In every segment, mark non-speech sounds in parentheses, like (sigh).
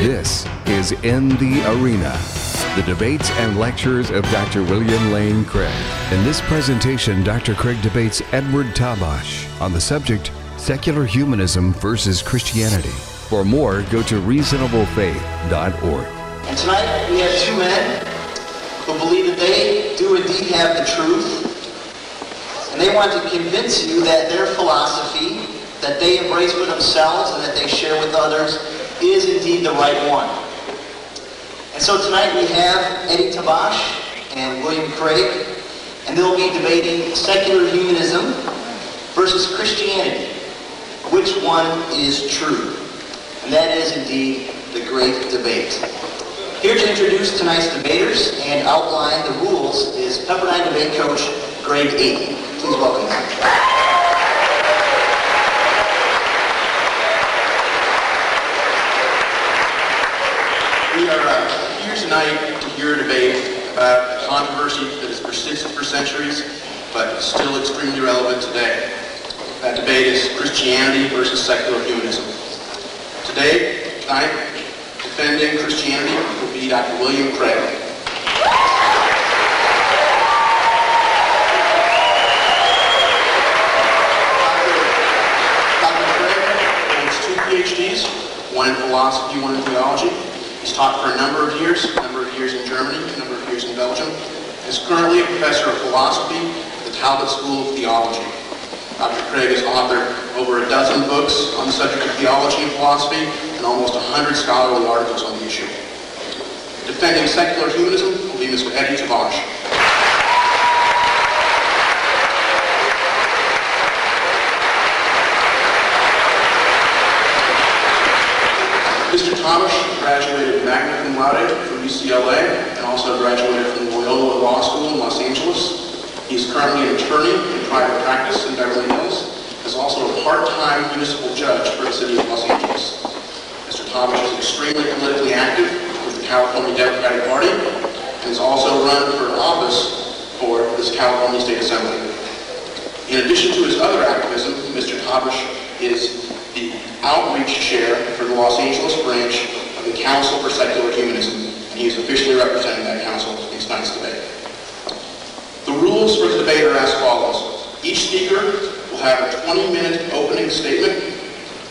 This is In the Arena, the debates and lectures of Dr. William Lane Craig. In this presentation, Dr. Craig debates Edward Tabash on the subject Secular Humanism versus Christianity. For more, go to reasonablefaith.org. And tonight we have two men who believe that they do indeed have the truth. And they want to convince you that their philosophy that they embrace for themselves and that they share with others is indeed the right one. And so tonight we have Eddie Tabash and William Craig, and they'll be debating secular humanism versus Christianity. Which one is true? And that is indeed the great debate. Here to introduce tonight's debaters and outline the rules is Pepperdine debate coach Greg Aiken. Please welcome him. We are uh, here tonight to hear a debate about a controversy that has persisted for centuries, but is still extremely relevant today. That debate is Christianity versus secular humanism. Today, tonight, defending Christianity will be Dr. William Craig. PhDs, one in philosophy, one in theology. He's taught for a number of years, a number of years in Germany, a number of years in Belgium. and Is currently a professor of philosophy at the Talbot School of Theology. Dr. Craig has authored over a dozen books on the subject of theology and philosophy and almost 100 scholarly articles on the issue. Defending secular humanism will be Mr. Eddie Tabash. Mr. Tabash graduated magna cum laude from UCLA and also graduated from Loyola Law School in Los Angeles. He is currently an attorney in private practice in Beverly Hills, is also a part-time municipal judge for the city of Los Angeles. Mr. Tabash is extremely politically active with the California Democratic Party and has also run for office for this California State Assembly. In addition to his other activism, Mr. Tabash is the outreach chair for the Los Angeles branch of the Council for Secular Humanism, and he is officially representing that council in tonight's debate. The rules for the debate are as follows. Each speaker will have a 20-minute opening statement,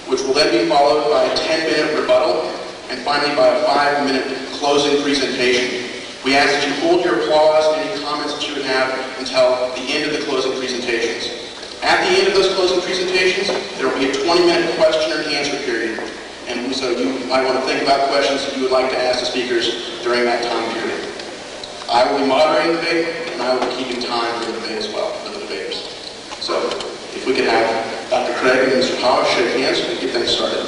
which will then be followed by a 10-minute rebuttal, and finally by a 5-minute closing presentation. We ask that you hold your applause and any comments that you would have until the end of the closing presentations. At the end of those closing presentations, there will be a 20-minute question and answer period. And so you might want to think about questions that you would like to ask the speakers during that time period. I will be moderating the debate, and I will be keeping time for the debate as well, for the debaters. So if we could have Dr. Craig and Mr. Powell shake hands, we can get things started.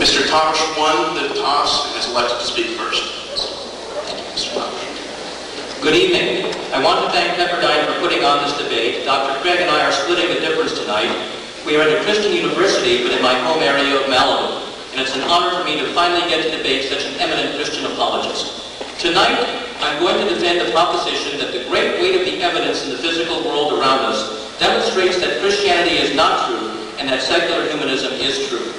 Mr. Tosh won the toss and is elected to speak first. Mr. Tosh. Good evening. I want to thank Pepperdine for putting on this debate. Dr. Craig and I are splitting the difference tonight. We are at a Christian university, but in my home area of Malibu. And it's an honor for me to finally get to debate such an eminent Christian apologist. Tonight, I'm going to defend the proposition that the great weight of the evidence in the physical world around us demonstrates that Christianity is not true and that secular humanism is true.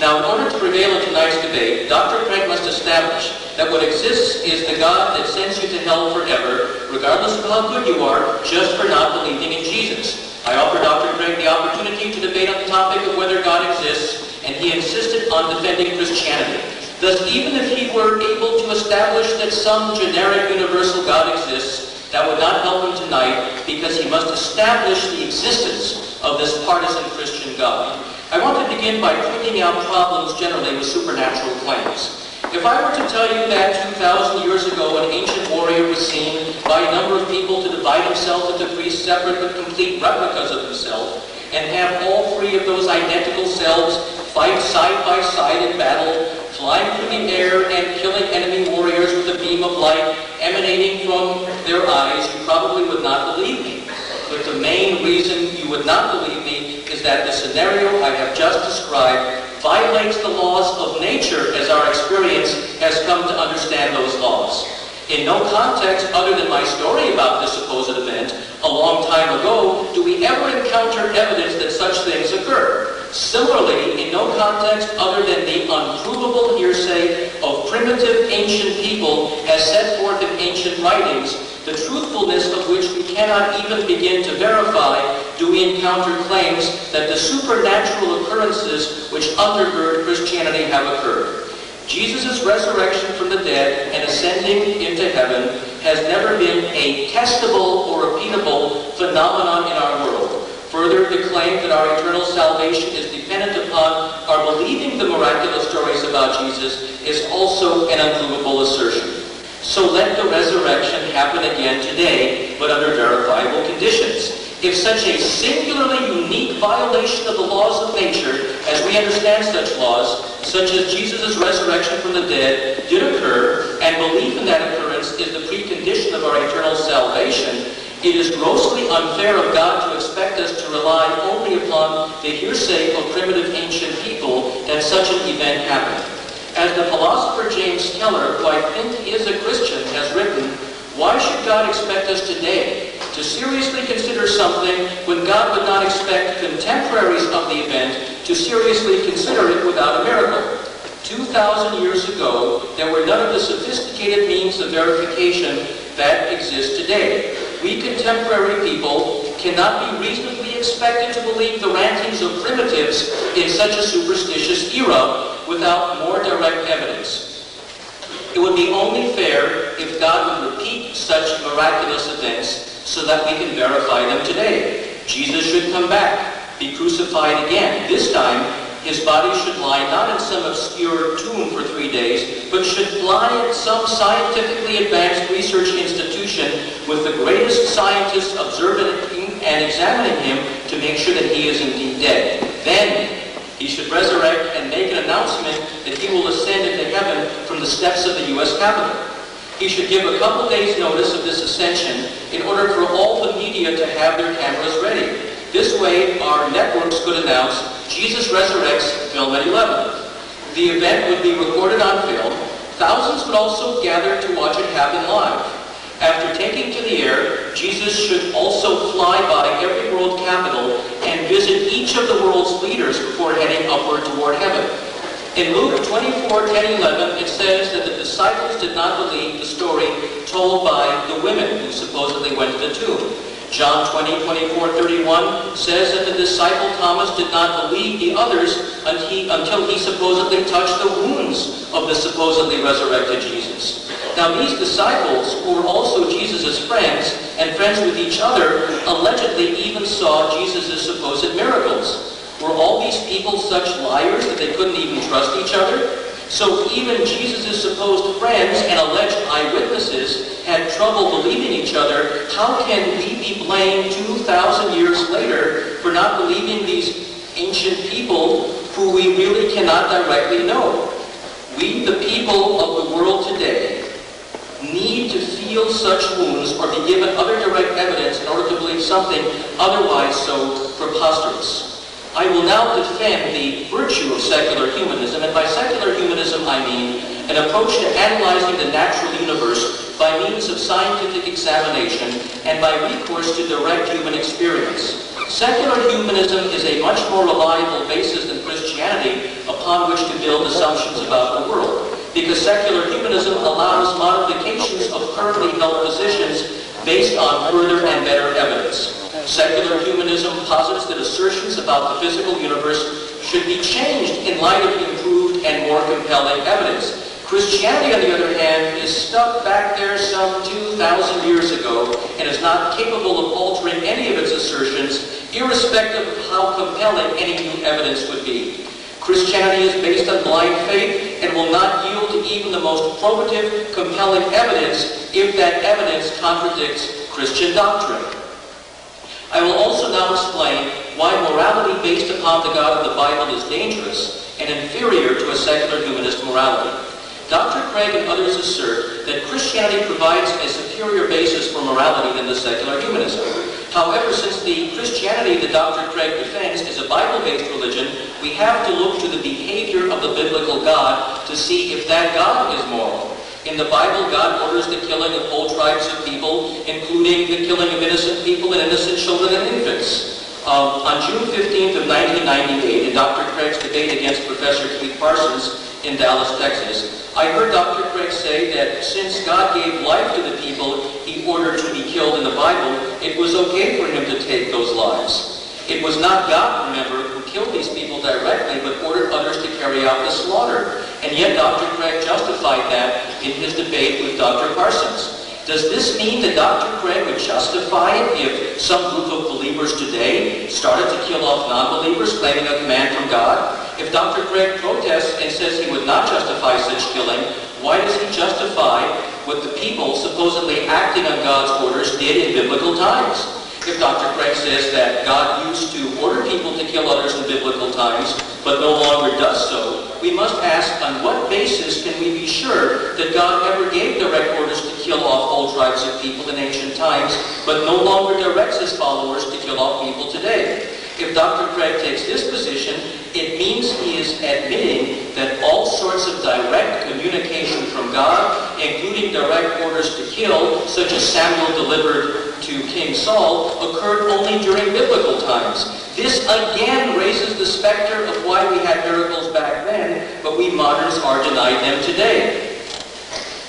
Now, in order to prevail in tonight's debate, Dr. Craig must establish that what exists is the God that sends you to hell forever, regardless of how good you are, just for not believing in Jesus. I offered Dr. Craig the opportunity to debate on the topic of whether God exists, and he insisted on defending Christianity. Thus, even if he were able to establish that some generic universal God exists, that would not help him tonight because he must establish the existence of this partisan Christian God. I want to begin by pointing out problems generally with supernatural claims. If I were to tell you that 2,000 years ago an ancient warrior was seen by a number of people to divide himself into three separate but complete replicas of himself, and have all three of those identical selves fight side by side in battle, flying through the air and killing enemy warriors with a beam of light emanating from their eyes, you probably would not believe me. But the main reason you would not believe me that the scenario I have just described violates the laws of nature as our experience has come to understand those laws. In no context other than my story about this supposed event a long time ago do we ever encounter evidence that such things occur. Similarly, in no context other than the unprovable hearsay of primitive ancient people as set forth in ancient writings, the truthfulness of which we cannot even begin to verify, do we encounter claims that the supernatural occurrences which undergird Christianity have occurred. Jesus' resurrection from the dead and ascending into heaven has never been a testable or repeatable phenomenon in our world. Further, the claim that our eternal salvation is dependent upon our believing the miraculous stories about Jesus is also an unprovable assertion. So let the resurrection happen again today, but under verifiable conditions. If such a singularly unique violation of the laws of nature, as we understand such laws, such as Jesus' resurrection from the dead, did occur, and belief in that occurrence is the precondition of our eternal salvation, it is grossly unfair of God to expect us to rely only upon the hearsay of primitive ancient people that such an event happened. As the philosopher James Keller, who I think is a Christian, has written, why should God expect us today to seriously consider something when God would not expect contemporaries of the event to seriously consider it without a miracle? 2,000 years ago, there were none of the sophisticated means of verification that exist today. We contemporary people cannot be reasonably expected to believe the rantings of primitives in such a superstitious era without more direct evidence. It would be only fair if God would repeat such miraculous events so that we can verify them today. Jesus should come back, be crucified again. This time, his body should lie not in some obscure tomb for three days, but should lie at some scientifically advanced research institution with the greatest scientists observing and examining him to make sure that he is indeed dead. Then he should resurrect and make an announcement that he will ascend into heaven from the steps of the U.S. Capitol. He should give a couple days' notice of this ascension in order for all the media to have their cameras ready. This way, our networks could announce Jesus resurrects film at 11. The event would be recorded on film. Thousands would also gather to watch it happen live. After taking to the air, Jesus should also fly by every world capital and visit each of the world's leaders before heading upward toward heaven. In Luke 24, 10, 11, it says that the disciples did not believe the story told by the women who supposedly went to the tomb. John 20, 24, 31 says that the disciple Thomas did not believe the others until he supposedly touched the wounds of the supposedly resurrected Jesus. Now these disciples, who were also Jesus' friends and friends with each other, allegedly even saw Jesus' supposed miracles. Were all these people such liars that they couldn't even trust each other? So even Jesus' supposed friends and alleged eyewitnesses had trouble believing each other. How can we be blamed 2,000 years later for not believing these ancient people who we really cannot directly know? We, the people of the world today, need to feel such wounds or be given other direct evidence in order to believe something otherwise so preposterous. I will now defend the virtue of secular humanism, and by secular humanism I mean an approach to analyzing the natural universe by means of scientific examination and by recourse to direct human experience. Secular humanism is a much more reliable basis than Christianity upon which to build assumptions about the world because secular humanism allows modifications of currently held positions based on further and better evidence. Secular humanism posits that assertions about the physical universe should be changed in light of improved and more compelling evidence. Christianity, on the other hand, is stuck back there some 2,000 years ago and is not capable of altering any of its assertions, irrespective of how compelling any new evidence would be. Christianity is based on blind faith and will not even the most probative, compelling evidence if that evidence contradicts Christian doctrine. I will also now explain why morality based upon the God of the Bible is dangerous and inferior to a secular humanist morality. Dr. Craig and others assert that Christianity provides a superior basis for morality than the secular humanism. However, since the Christianity that Dr. Craig defends is a Bible-based religion, we have to look to the behavior of the biblical God to see if that God is moral. In the Bible, God orders the killing of whole tribes of people, including the killing of innocent people and innocent children and infants. Um, on June 15th of 1998, in Dr. Craig's debate against Professor Keith Parsons in Dallas, Texas, I heard Dr. Craig say that since God gave life to the people he ordered to be killed in the Bible, it was okay for him to take those lives. It was not God, remember, who killed these people directly, but ordered others to carry out the slaughter. And yet Dr. Craig justified that in his debate with Dr. Parsons. Does this mean that Dr. Craig would justify it if some group of believers today started to kill off non-believers claiming a command from God? If Dr. Craig protests and says he would not justify such killing, why does he justify what the people supposedly acting on God's orders did in biblical times? If Dr. Craig says that God used to order people to kill others in biblical times, but no longer does so, we must ask on what basis can we be sure that God ever gave direct orders to kill off whole tribes of people in ancient times, but no longer directs his followers to kill off people today? If Dr. Craig takes this position, it means he is admitting that all sorts of direct communication from God, including direct orders to kill, such as Samuel delivered to King Saul, occurred only during biblical times. This again raises the specter of why we had miracles back then, but we moderns are denied them today.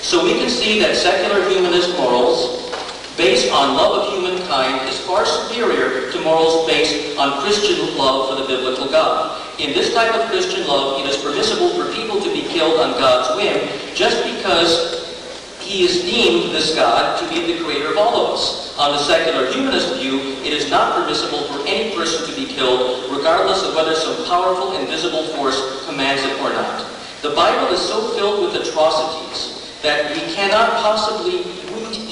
So we can see that secular humanist morals based on love of humankind is far superior to morals based on Christian love for the biblical God. In this type of Christian love, it is permissible for people to be killed on God's whim just because he is deemed, this God, to be the creator of all of us. On the secular humanist view, it is not permissible for any person to be killed, regardless of whether some powerful invisible force commands it or not. The Bible is so filled with atrocities that we cannot possibly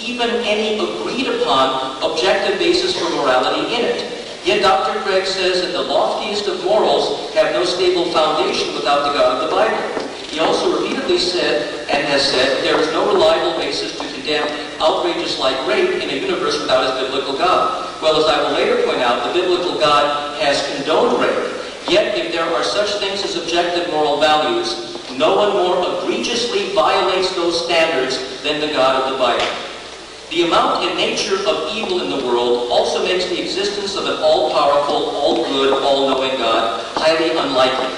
even any agreed upon objective basis for morality in it. Yet Dr. Craig says that the loftiest of morals have no stable foundation without the God of the Bible. He also repeatedly said and has said there is no reliable basis to condemn outrages like rape in a universe without his biblical God. Well, as I will later point out, the biblical God has condoned rape. Yet if there are such things as objective moral values, no one more egregiously violates those standards than the God of the Bible. The amount and nature of evil in the world also makes the existence of an all-powerful, all-good, all-knowing God highly unlikely.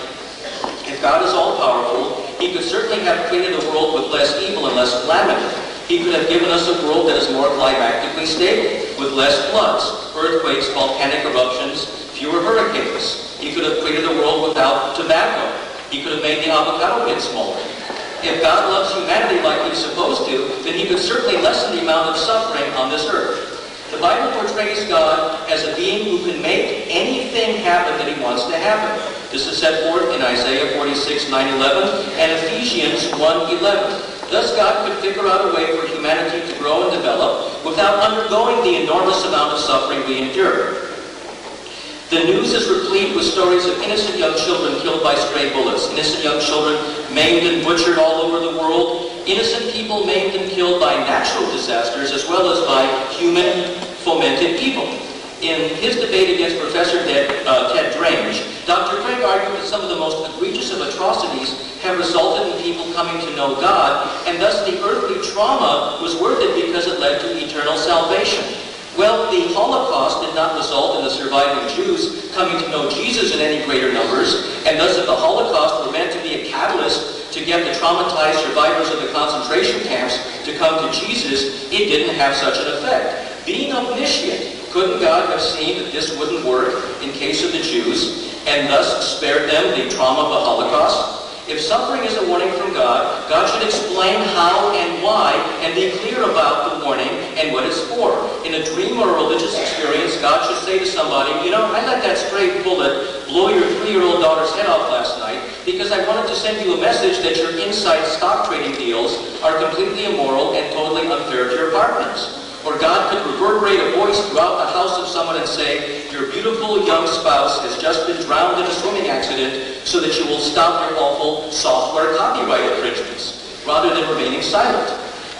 If God is all-powerful, he could certainly have created a world with less evil and less calamity. He could have given us a world that is more climatically stable, with less floods, earthquakes, volcanic eruptions, fewer hurricanes. He could have created a world without tobacco. He could have made the avocado pit smaller. If God loves humanity like he's supposed to, then he could certainly lessen the amount of suffering on this earth. The Bible portrays God as a being who can make anything happen that he wants to happen. This is set forth in Isaiah 46, 9, 11, and Ephesians 1, 11. Thus God could figure out a way for humanity to grow and develop without undergoing the enormous amount of suffering we endure. The news is replete with stories of innocent young children killed by stray bullets, innocent young children maimed and butchered all over the world, innocent people maimed and killed by natural disasters as well as by human fomented evil. In his debate against Professor Ted, uh, Ted Dr. Craig argued that some of the most egregious of atrocities have resulted in people coming to know God, and thus the earthly trauma was worth it because it led to eternal salvation. Well, the Holocaust did not result in the surviving Jews coming to know Jesus in any greater numbers, and thus if the Holocaust were meant to be a catalyst to get the traumatized survivors of the concentration camps to come to Jesus, it didn't have such an effect. Being omniscient, couldn't God have seen that this wouldn't work in case of the Jews, and thus spared them the trauma of the Holocaust? If suffering is a warning from God, God should explain how and why and be clear about the warning and what it's for. In a dream or a religious experience, God should say to somebody, you know, I let that stray bullet blow your three-year-old daughter's head off last night because I wanted to send you a message that your inside stock trading deals are completely immoral and totally unfair to your partners. Or God could reverberate a voice throughout the house of someone and say, your beautiful young spouse has just been drowned in a swimming accident so that you will stop your awful software copyright infringements, rather than remaining silent.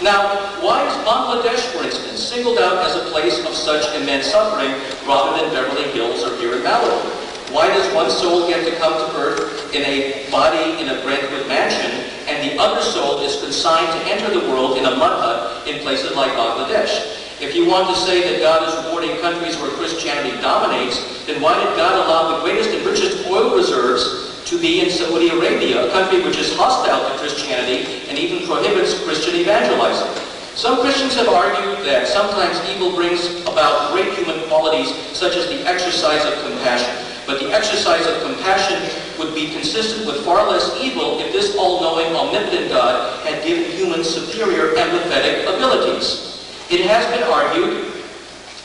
Now, why is Bangladesh, for instance, singled out as a place of such immense suffering rather than Beverly Hills or here in Malibu? Why does one soul get to come to earth in a body in a Brentwood mansion and the other soul is consigned to enter the world in a mud hut in places like Bangladesh? If you want to say that God is rewarding countries where Christianity dominates, then why did God allow the greatest and richest oil reserves to be in Saudi Arabia, a country which is hostile to Christianity and even prohibits Christian evangelizing. Some Christians have argued that sometimes evil brings about great human qualities such as the exercise of compassion. But the exercise of compassion would be consistent with far less evil if this all-knowing, omnipotent God had given humans superior empathetic abilities. It has been argued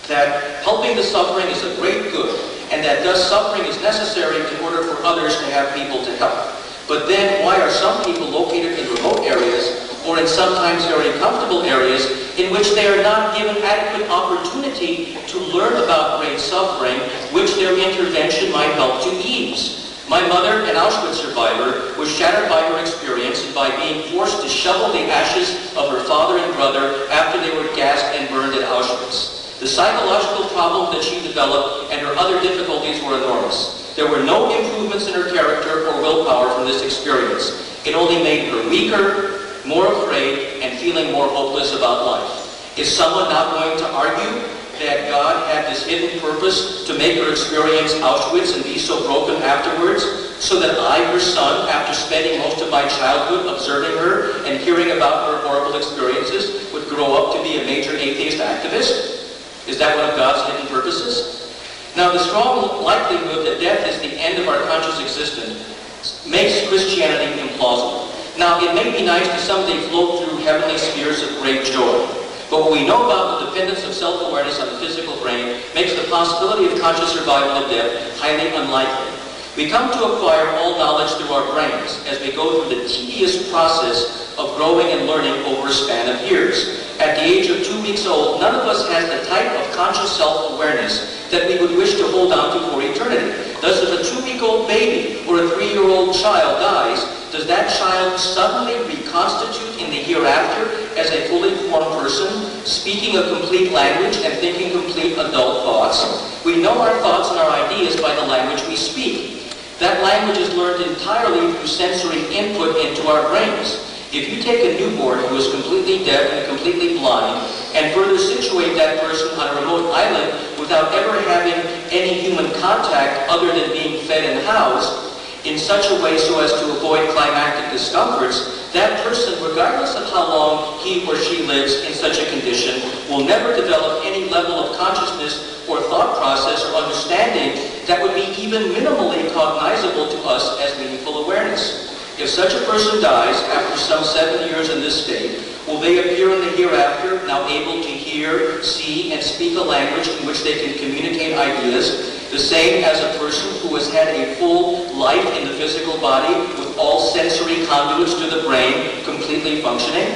that helping the suffering is a great good, and that thus suffering is necessary in order for others to have people to help. But then why are some people located in remote areas or in sometimes very comfortable areas in which they are not given adequate opportunity to learn about great suffering, which their intervention might help to ease? My mother, an Auschwitz survivor, was shattered by her experience and by being forced to shovel the ashes of her father and brother after they were gassed and burned at Auschwitz. The psychological problems that she developed and her other difficulties were enormous. There were no improvements in her character or willpower from this experience. It only made her weaker, more afraid, and feeling more hopeless about life. Is someone not going to argue that God had this hidden purpose to make her experience Auschwitz and be so broken afterwards, so that I, her son, after spending most of my childhood observing her and hearing about her horrible experiences, would grow up to be a major atheist activist? Is that one of God's hidden purposes? Now, the strong likelihood that death is the end of our conscious existence makes Christianity implausible. Now, it may be nice to someday float through heavenly spheres of great joy, but what we know about the dependence of self-awareness on the physical brain makes the possibility of conscious survival of death highly unlikely. We come to acquire all knowledge through our brains as we go through the tedious process of growing and learning over a span of years. At the age of two weeks old, none of us has the type of conscious self-awareness that we would wish to hold on to for eternity. Thus, if a two-week-old baby or a three-year-old child dies, does that child suddenly reconstitute in the hereafter as a fully formed person, speaking a complete language and thinking complete adult thoughts? We know our thoughts and our ideas by the language we speak. That language is learned entirely through sensory input into our brains. If you take a newborn who is completely deaf and completely blind and further situate that person on a remote island without ever having any human contact other than being fed and housed, in such a way so as to avoid climactic discomforts, that person, regardless of how long he or she lives in such a condition, will never develop any level of consciousness or thought process or understanding that would be even minimally cognizable to us as meaningful awareness. If such a person dies after some seven years in this state, will they appear in the hereafter, now able to hear, see, and speak a language in which they can communicate ideas, the same as a person who has had a full life in the physical body with all sensory conduits to the brain completely functioning?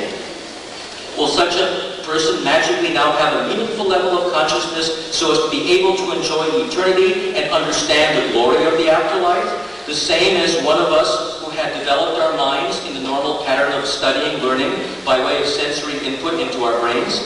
Will such a person magically now have a meaningful level of consciousness so as to be able to enjoy eternity and understand the glory of the afterlife? The same as one of us who had developed our minds in the normal pattern of studying, learning, by way of sensory input into our brains?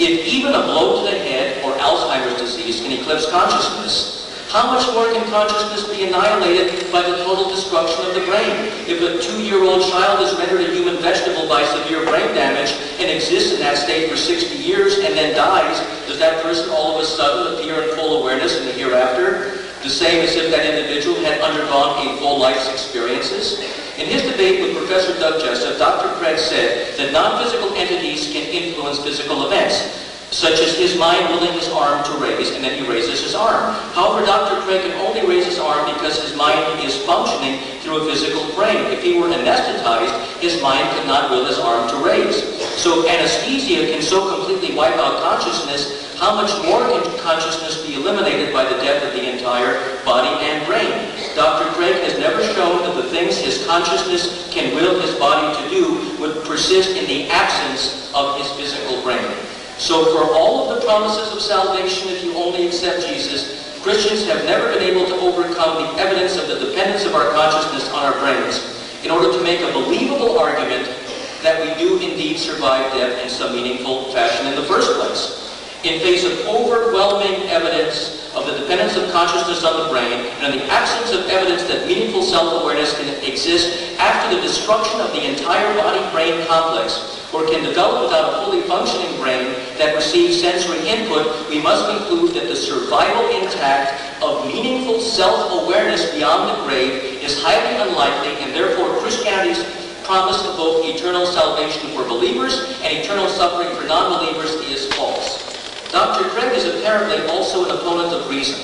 If even a blow to the head or Alzheimer's disease can eclipse consciousness, how much more can consciousness be annihilated by the total destruction of the brain? If a two-year-old child is rendered a human vegetable by severe brain damage and exists in that state for 60 years and then dies, does that person all of a sudden appear in full awareness in the hereafter? The same as if that individual had undergone a full life's experiences? In his debate with Professor Doug Jesseph, Dr. Craig said that non-physical entities can influence physical events such as his mind willing his arm to raise, and then he raises his arm. However, Dr. Craig can only raise his arm because his mind is functioning through a physical brain. If he were anesthetized, his mind could not will his arm to raise. So anesthesia can so completely wipe out consciousness, how much more can consciousness be eliminated by the death of the entire body and brain? Dr. Craig has never shown that the things his consciousness can will his body to do would persist in the absence of his physical brain. So for all of the promises of salvation, if you only accept Jesus, Christians have never been able to overcome the evidence of the dependence of our consciousness on our brains in order to make a believable argument that we do indeed survive death in some meaningful fashion in the first place. In face of overwhelming evidence of the dependence of consciousness on the brain, and the absence of evidence that meaningful self-awareness can exist after the destruction of the entire body-brain complex, or can develop without a fully functioning brain that receives sensory input, we must conclude that the survival intact of meaningful self-awareness beyond the grave is highly unlikely, and therefore Christianity's promise of both eternal salvation for believers and eternal suffering for non-believers is false. Dr. Craig is apparently also an opponent of reason.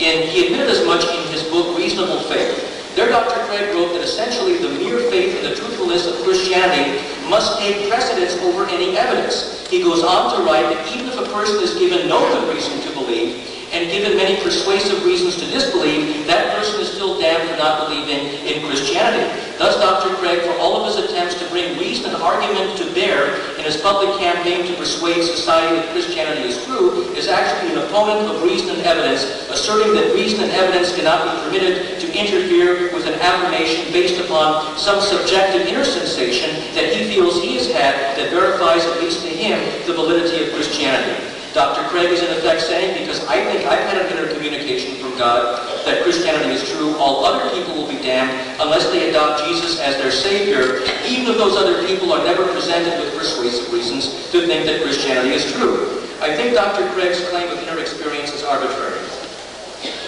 And he admitted as much in his book Reasonable Faith. There Dr. Craig wrote that essentially the mere faith in the truthfulness of Christianity must take precedence over any evidence. He goes on to write that even if a person is given no good reason to believe, and given many persuasive reasons to disbelieve, that person is still damned for not believing in Christianity. Thus, Dr. Craig, for all of his attempts to bring reason and argument to bear in his public campaign to persuade society that Christianity is true, is actually an opponent of reason and evidence, asserting that reason and evidence cannot be permitted to interfere with an affirmation based upon some subjective inner sensation that he feels he has had that verifies, at least to him, the validity of Christianity. Dr. Craig is in effect saying, because I think I've had an inner communication from God that Christianity is true, all other people will be damned unless they adopt Jesus as their Savior, even if those other people are never presented with persuasive reasons to think that Christianity is true. I think Dr. Craig's claim of inner experience is arbitrary.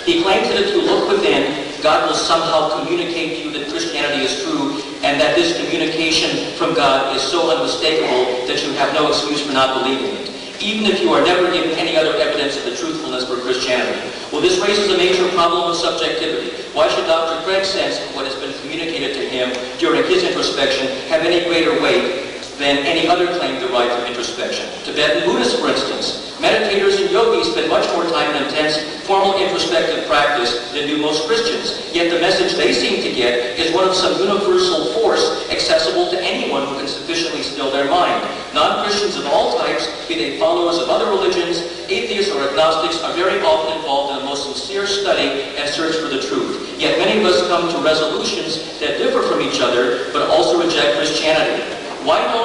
He claims that if you look within, God will somehow communicate to you that Christianity is true and that this communication from God is so unmistakable that you have no excuse for not believing it even if you are never given any other evidence of the truthfulness for Christianity. Well, this raises a major problem of subjectivity. Why should Dr. Craig's sense of what has been communicated to him during his introspection have any greater weight than any other claim derived from introspection? Tibetan Buddhists, for instance, meditators and yogis spend much more time in intense formal introspective practice than do most Christians. Yet the message they seem to get is one of some universal force accessible to anyone who can sufficiently still their mind. Non-Christians of all types, be they followers of other religions, atheists or agnostics, are very often involved in the most sincere study and search for the truth. Yet many of us come to resolutions that differ from each other, but also reject Christianity. Why don't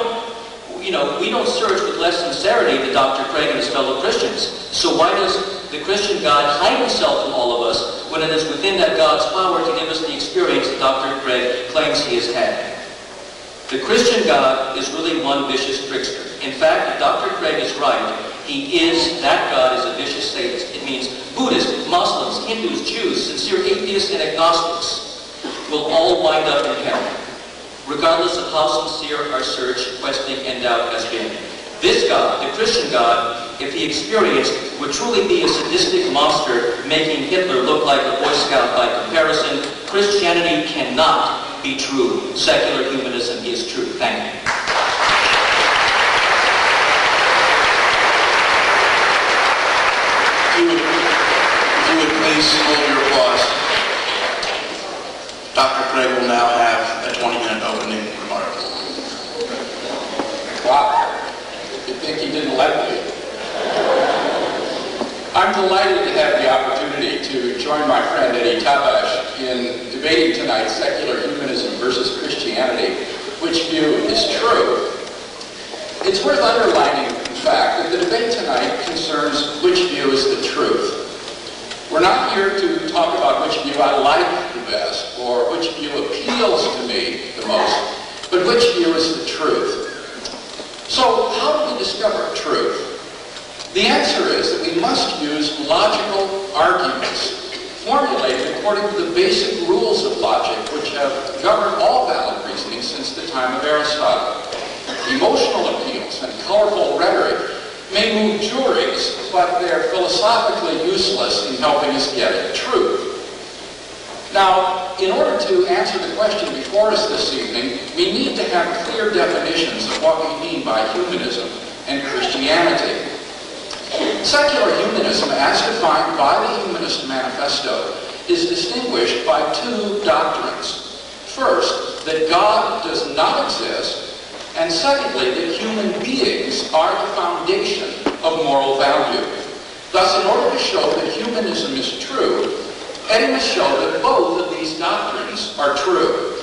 we don't search with less sincerity than Dr. Craig and his fellow Christians. So why does the Christian God hide himself from all of us when it is within that God's power to give us the experience that Dr. Craig claims he has had? The Christian God is really one vicious trickster. In fact, if Dr. Craig is right, he is, that God is a vicious sadist. It means Buddhists, Muslims, Hindus, Jews, sincere atheists, and agnostics will all wind up in hell, regardless of how sincere our search, questing, and doubt has been. This God, the Christian God, if he experienced, would truly be a sadistic monster, making Hitler look like a Boy Scout by comparison. Christianity cannot be true. Secular humanism is true. Thank you. You would, if you would please hold your applause. Dr. Craig will now have a 20-minute opening remark. Wow. You'd think he didn't me. I'm delighted to have the opportunity to join my friend Eddie Tabash in debating tonight secular humanism versus Christianity. Which view is true? It's worth underlining, in fact, that the debate tonight concerns which view is the truth. We're not here to talk about which view I like the best or which view appeals to me the most, but which view is the truth. So how do we discover truth? The answer is that we must use logical arguments formulated according to the basic rules of logic which have governed all valid reasoning since the time of Aristotle. Emotional appeals and colorful rhetoric may move juries, but they're philosophically useless in helping us get at truth. Now, in order to answer the question before us this evening, we need to have clear definitions of what we mean by humanism and Christianity. Secular humanism, as defined by the Humanist Manifesto, is distinguished by two doctrines. First, that God does not exist, and secondly, that human beings are the foundation of moral value. Thus, in order to show that humanism is true, Eddie must show that both of these doctrines are true.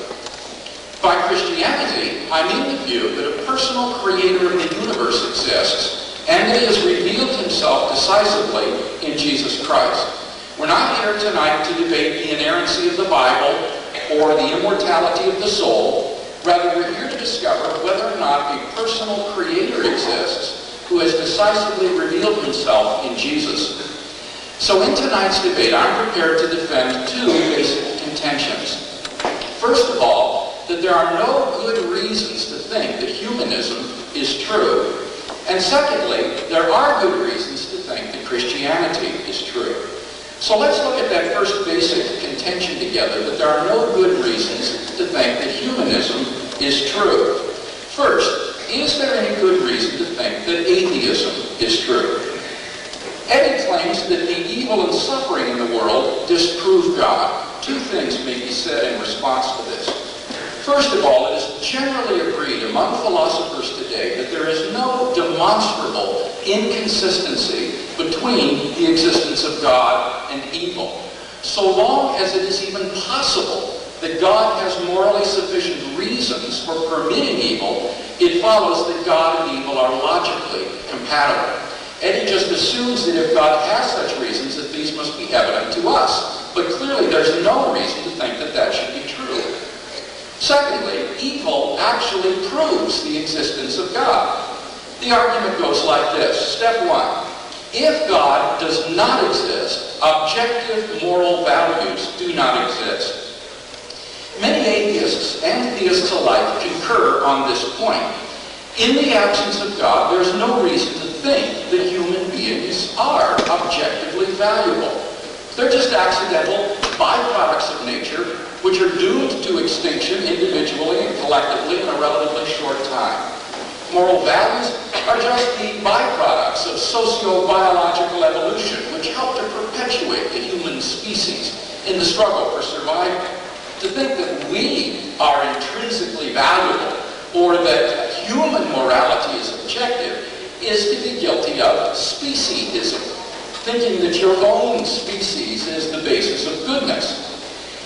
By Christianity, I mean the view that a personal creator of the universe exists and that he has revealed himself decisively in Jesus Christ. We're not here tonight to debate the inerrancy of the Bible or the immortality of the soul. Rather, we're here to discover whether or not a personal creator exists who has decisively revealed himself in Jesus. So in tonight's debate, I'm prepared to defend two basic contentions. First of all, that there are no good reasons to think that humanism is true. And secondly, there are good reasons to think that Christianity is true. So let's look at that first basic contention together, that there are no good reasons to think that humanism is true. First, is there any good reason to think that atheism is true? Eddie claims that the evil and suffering in the world disprove God. Two things may be said in response to this. First of all, it is generally agreed among philosophers today that there is no demonstrable inconsistency between the existence of God and evil. So long as it is even possible that God has morally sufficient reasons for permitting evil, it follows that God and evil are logically compatible. Eddie just assumes that if God has such reasons, that these must be evident to us. But clearly there's no reason to think that that should be true. Secondly, evil actually proves the existence of God. The argument goes like this. Step one, if God does not exist, objective moral values do not exist. Many atheists and theists alike concur on this point. In the absence of God, there's no reason to think that human beings are objectively valuable. They're just accidental byproducts of nature which are doomed to extinction individually and collectively in a relatively short time. Moral values are just the byproducts of socio-biological evolution, which help to perpetuate the human species in the struggle for survival. To think that we are intrinsically valuable or that human morality is objective is to be guilty of speciesism, thinking that your own species is the basis of goodness.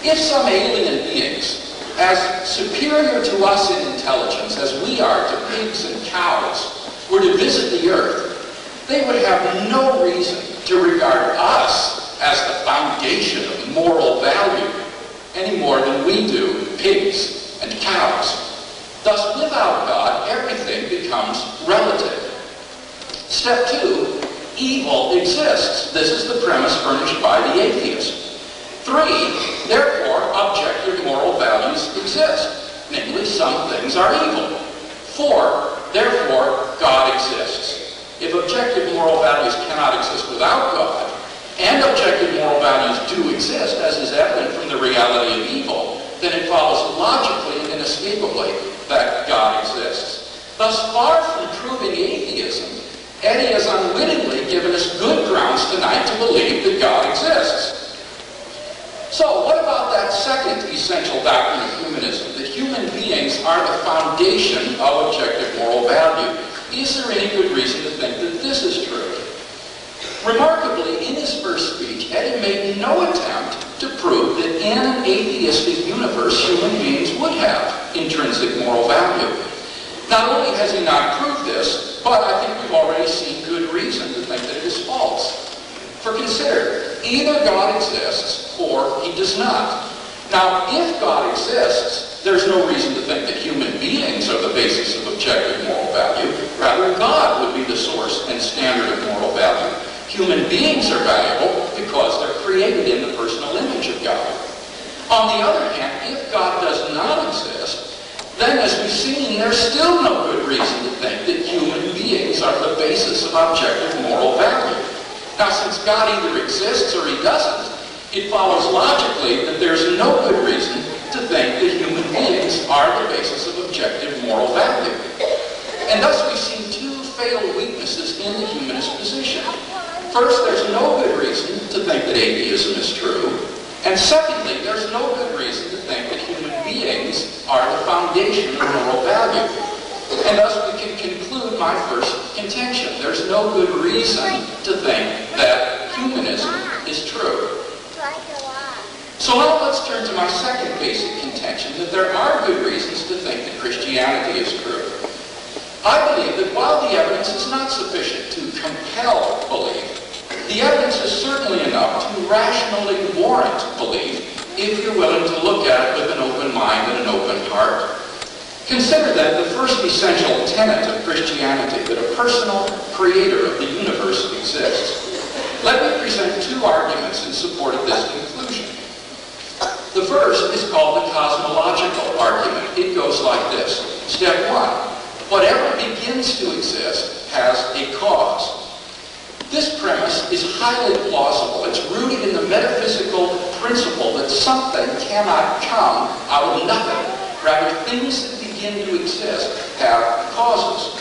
If some alien beings, as superior to us in intelligence as we are to pigs and cows, were to visit the earth, they would have no reason to regard us as the foundation of moral value any more than we do pigs and cows. Thus, without God, everything becomes relative. Step two, evil exists. This is the premise furnished by the atheist. Three, therefore, objective moral values exist. Namely, some things are evil. Four, therefore, God exists. If objective moral values cannot exist without God, and objective moral values do exist, as is evident from the reality of evil, then it follows logically and inescapably that God exists. Thus far from proving atheism, Eddie has unwittingly given us good grounds tonight to believe that God exists. So what about that second essential doctrine of humanism, that human beings are the foundation of objective moral value? Is there any good reason to think that this is true? Remarkably, in his first speech, Eddie made no attempt to prove that in an atheistic universe, human beings would have intrinsic moral value. Not only has he not proved this, but I think we've already seen good reason to think that it is false. For consider, either God exists or he does not. Now, if God exists, there's no reason to think that human beings are the basis of objective moral value. Rather, God would be the source and standard of moral value. Human beings are valuable because they're created in the personal image of God. On the other hand, if God does not exist, then as we've seen, there's still no good reason to think that human beings are the basis of objective moral value. Now, since God either exists or he doesn't, it follows logically that there's no good reason to think that human beings are the basis of objective moral value. And thus we've seen two fatal weaknesses in the humanist position. First, there's no good reason to think that atheism is true. And secondly, there's no good reason to think that human beings are the foundation of moral value. And thus we can conclude my first contention. There's no good reason to think that humanism is true. So now let's turn to my second basic contention, that there are good reasons to think that Christianity is true. I believe that while the evidence is not sufficient to compel belief, the evidence is certainly enough to rationally warrant belief if you're willing to look at it with an open mind and an open heart. Consider that the first essential tenet of Christianity, that a personal creator of the universe exists. Let me present two arguments in support of this conclusion. The first is called the cosmological argument. It goes like this. Step one, whatever begins to exist has a cause. This premise is highly plausible. It's rooted in the metaphysical principle that something cannot come out of nothing. Rather, things that begin to exist have causes.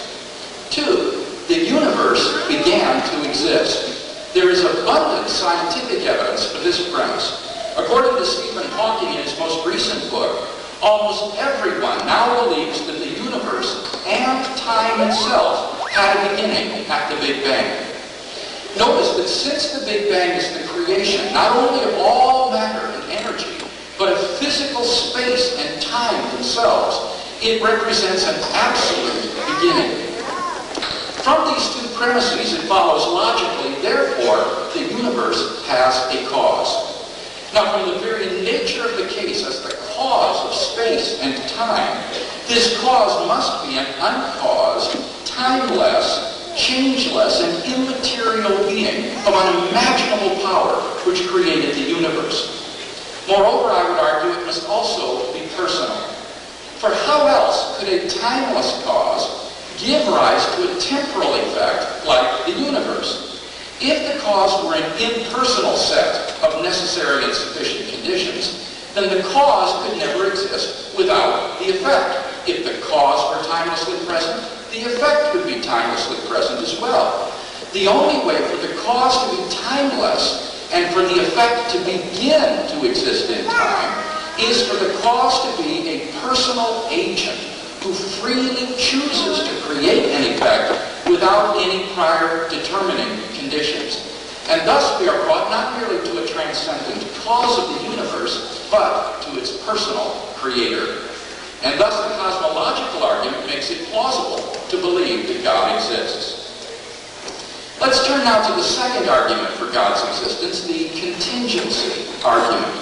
Two, the universe began to exist. There is abundant scientific evidence for this premise. According to Stephen Hawking in his most recent book, almost everyone now believes that the universe and time itself had a beginning at the Big Bang. Notice that since the Big Bang is the creation not only of all matter and energy, but of physical space and time themselves, it represents an absolute beginning. From these two premises, it follows logically, therefore, the universe has a cause. Now, from the very nature of the case as the cause of space and time, this cause must be an uncaused, timeless, changeless, and immaterial being of unimaginable power which created the universe. Moreover, I would argue it must also be personal. For how else could a timeless cause give rise to a temporal effect like the universe? If the cause were an impersonal set of necessary and sufficient conditions, then the cause could never exist without the effect. If the cause were timelessly present, the effect would be timelessly present as well. The only way for the cause to be timeless and for the effect to begin to exist in time is for the cause to be a personal agent who freely chooses to create an effect without any prior determining conditions. And thus we are brought not merely to a transcendent cause of the universe, but to its personal creator. And thus the cosmological argument makes it plausible to believe that God exists. Let's turn now to the second argument for God's existence, the contingency argument.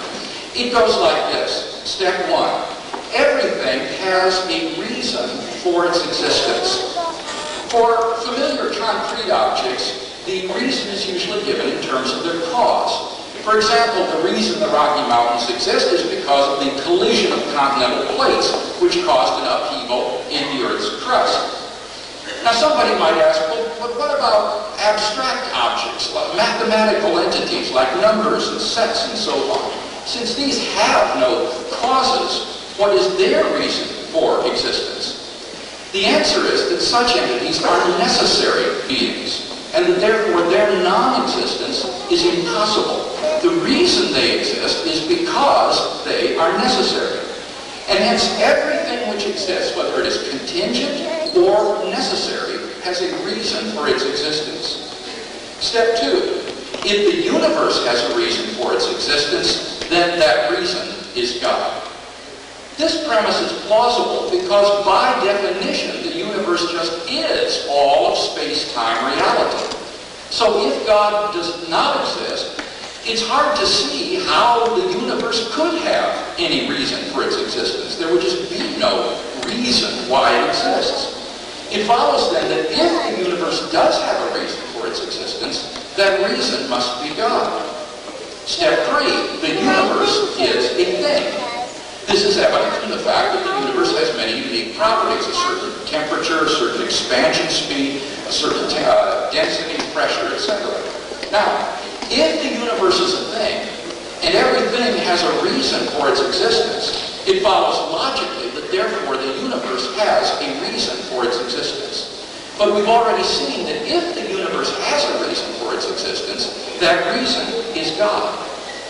It goes like this. Step one, everything has a reason for its existence. For familiar concrete objects, the reason is usually given in terms of their cause. For example, the reason the Rocky Mountains exist is because of the collision of continental plates, which caused an upheaval in the Earth's crust. Now somebody might ask, well, but what about abstract objects, like mathematical entities like numbers and sets and so on? Since these have no causes, what is their reason for existence? The answer is that such entities are necessary beings and that therefore their non-existence is impossible. The reason they exist is because they are necessary. And hence everything which exists, whether it is contingent or necessary, has a reason for its existence. Step two, if the universe has a reason for its existence, then that reason is God. This premise is plausible because by definition the universe just is all of space-time reality. So if God does not exist, it's hard to see how the universe could have any reason for its existence. There would just be no reason why it exists. It follows then that if the universe does have a reason for its existence, that reason must be God. Step three, the universe is a thing. This is evident from the fact that the universe has many unique properties, a certain temperature, a certain expansion speed, a certain uh, density, pressure, etc. Now, if the universe is a thing, and everything has a reason for its existence, it follows logically that therefore the universe has a reason for its existence. But we've already seen that if the universe has a reason for its existence, that reason is God.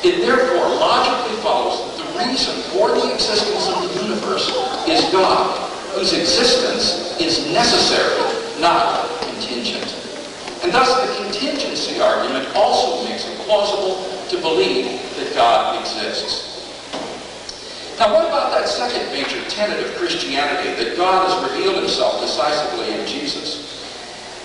It therefore logically follows that the reason for the existence of the universe is God, whose existence is necessary, not contingent. And thus the contingency argument also makes it plausible to believe that God exists. Now, what about that second major tenet of Christianity, that God has revealed himself decisively in Jesus?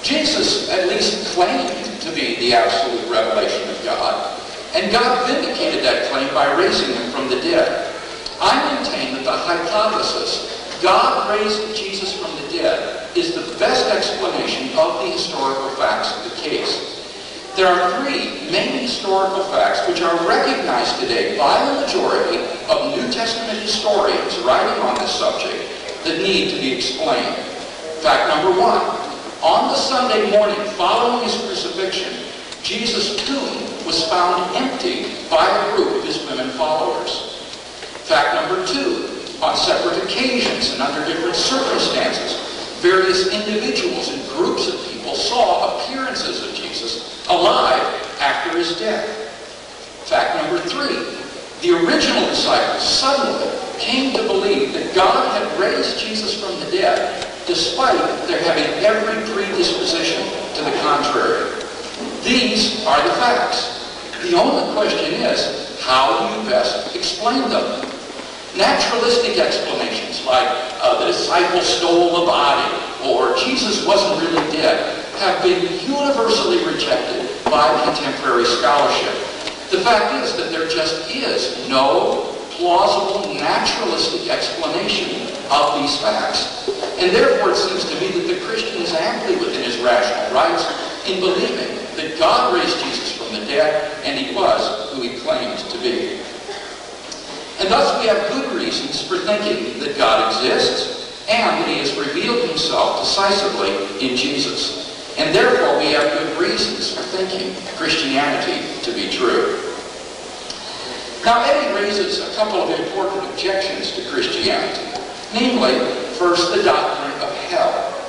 Jesus at least claimed to be the absolute revelation of God, and God vindicated that claim by raising him from the dead. I maintain that the hypothesis, God raised Jesus from the dead, is the best explanation of the historical facts of the case. There are three main historical facts which are recognized today by the majority of New Testament historians writing on this subject that need to be explained. Fact number one, on the Sunday morning following his crucifixion, Jesus' tomb was found empty by a group of his women followers. Fact number two, on separate occasions and under different circumstances, various individuals and groups of people saw appearances of Jesus alive after his death. Fact number three, the original disciples suddenly came to believe that God had raised Jesus from the dead despite their having every predisposition to the contrary. These are the facts. The only question is, how do you best explain them? Naturalistic explanations like uh, the disciples stole the body or Jesus wasn't really dead have been universally rejected by contemporary scholarship. The fact is that there just is no plausible naturalistic explanation of these facts. And therefore it seems to me that the Christian is amply within his rational rights in believing that God raised Jesus from the dead and he was who he claimed to be. And thus we have good reasons for thinking that God exists and that he has revealed himself decisively in Jesus. And therefore, we have good reasons for thinking Christianity to be true. Now, Eddie raises a couple of important objections to Christianity. Namely, first, the doctrine of hell.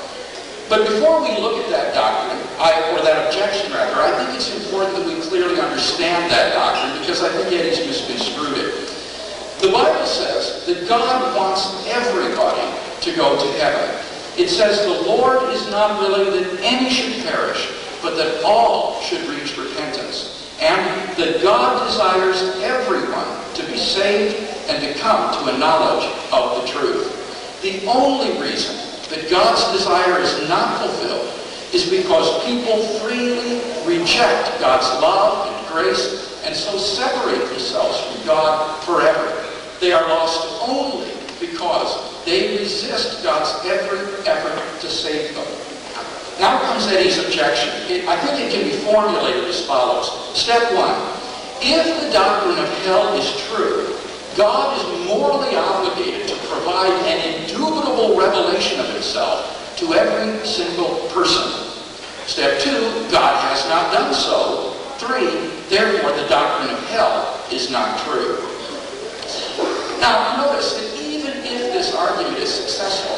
But before we look at that doctrine, I, or that objection rather, I think it's important that we clearly understand that doctrine because I think Eddie's misconstrued it. The Bible says that God wants everybody to go to heaven. It says, The Lord is not willing that any should perish, but that all should reach repentance. And that God desires everyone to be saved and to come to a knowledge of the truth. The only reason that God's desire is not fulfilled is because people freely reject God's love and grace and so separate themselves from God forever. They are lost only because they resist God's every effort to save them. Now comes Eddie's objection. It, I think it can be formulated as follows. Step one, if the doctrine of hell is true, God is morally obligated to provide an indubitable revelation of himself to every single person. Step two, God has not done so. Three, therefore the doctrine of hell is not true. Now notice that even if this argument is successful,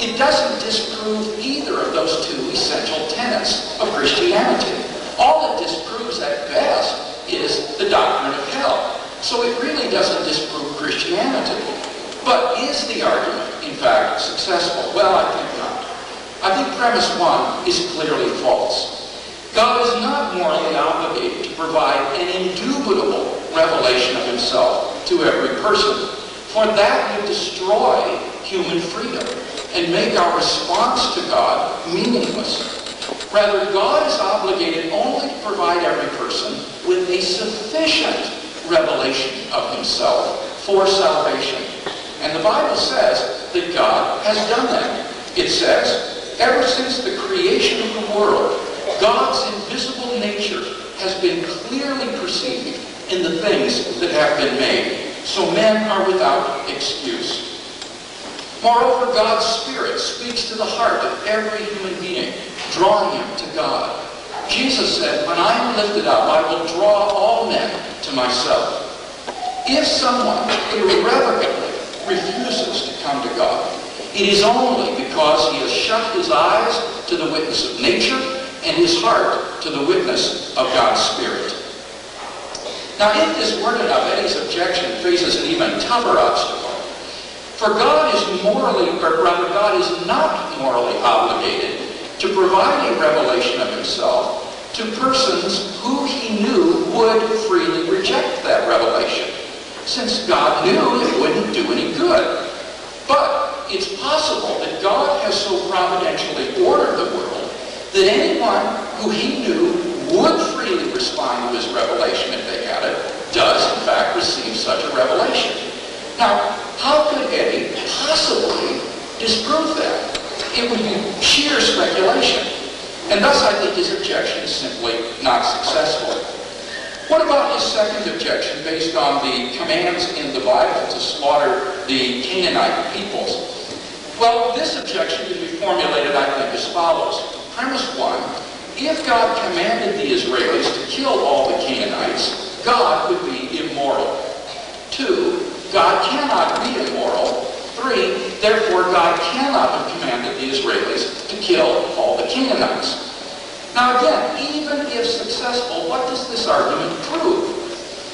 it doesn't disprove either of those two essential tenets of Christianity. All it disproves at best is the doctrine of hell. So it really doesn't disprove Christianity. But is the argument, in fact, successful? Well, I think not. I think premise one is clearly false. God is not morally obligated to provide an indubitable revelation of himself to every person. For that would destroy human freedom and make our response to God meaningless. Rather, God is obligated only to provide every person with a sufficient revelation of himself for salvation. And the Bible says that God has done that. It says, ever since the creation of the world, God's invisible nature has been clearly perceived in the things that have been made so men are without excuse. Moreover, God's Spirit speaks to the heart of every human being, drawing him to God. Jesus said, When I am lifted up, I will draw all men to myself. If someone irrevocably refuses to come to God, it is only because he has shut his eyes to the witness of nature and his heart to the witness of God's Spirit. Now, if this weren't enough, Eddie's objection faces an even tougher obstacle. For God is morally, or rather, God is not morally obligated to provide a revelation of himself to persons who he knew would freely reject that revelation, since God knew it wouldn't do any good. But it's possible that God has so providentially ordered the world that anyone who he knew would freely respond to his revelation if they had it, does in fact receive such a revelation. Now, how could Eddie possibly disprove that? It would be sheer speculation. And thus I think his objection is simply not successful. What about his second objection based on the commands in the Bible to slaughter the Canaanite peoples? Well, this objection can be formulated, I think, as follows. Premise one, if God commanded the Israelis to kill all the Canaanites, God would be immoral. Two, God cannot be immoral. Three, therefore God cannot have commanded the Israelis to kill all the Canaanites. Now again, even if successful, what does this argument prove?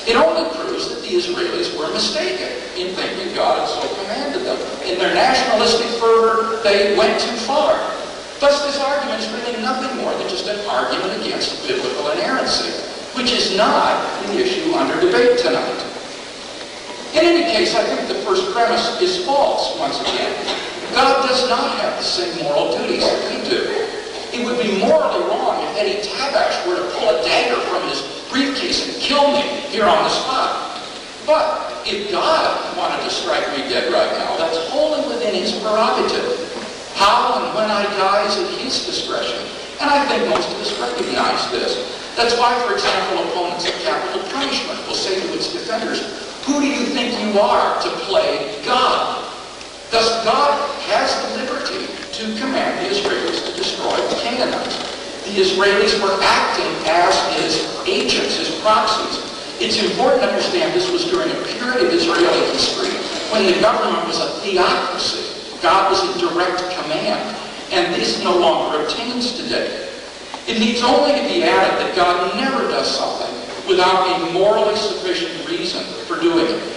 It only proves that the Israelis were mistaken in thinking God had so commanded them. In their nationalistic fervor, they went too far. Thus, this argument is really nothing more than just an argument against biblical inerrancy, which is not the issue under debate tonight. In any case, I think the first premise is false, once again. God does not have the same moral duties that we do. It would be morally wrong if Eddie Tabash were to pull a dagger from his briefcase and kill me here on the spot. But if God wanted to strike me dead right now, that's wholly within his prerogative. How and when I die is at his discretion. And I think most of us recognize this. That's why, for example, opponents of capital punishment will say to its defenders, who do you think you are to play God? Thus, God has the liberty to command the Israelis to destroy the Canaanites. The Israelis were acting as his agents, his proxies. It's important to understand this was during a period of Israeli history when the government was a theocracy. God was in direct command. And this no longer obtains today. It needs only to be added that God never does something without a morally sufficient reason for doing it.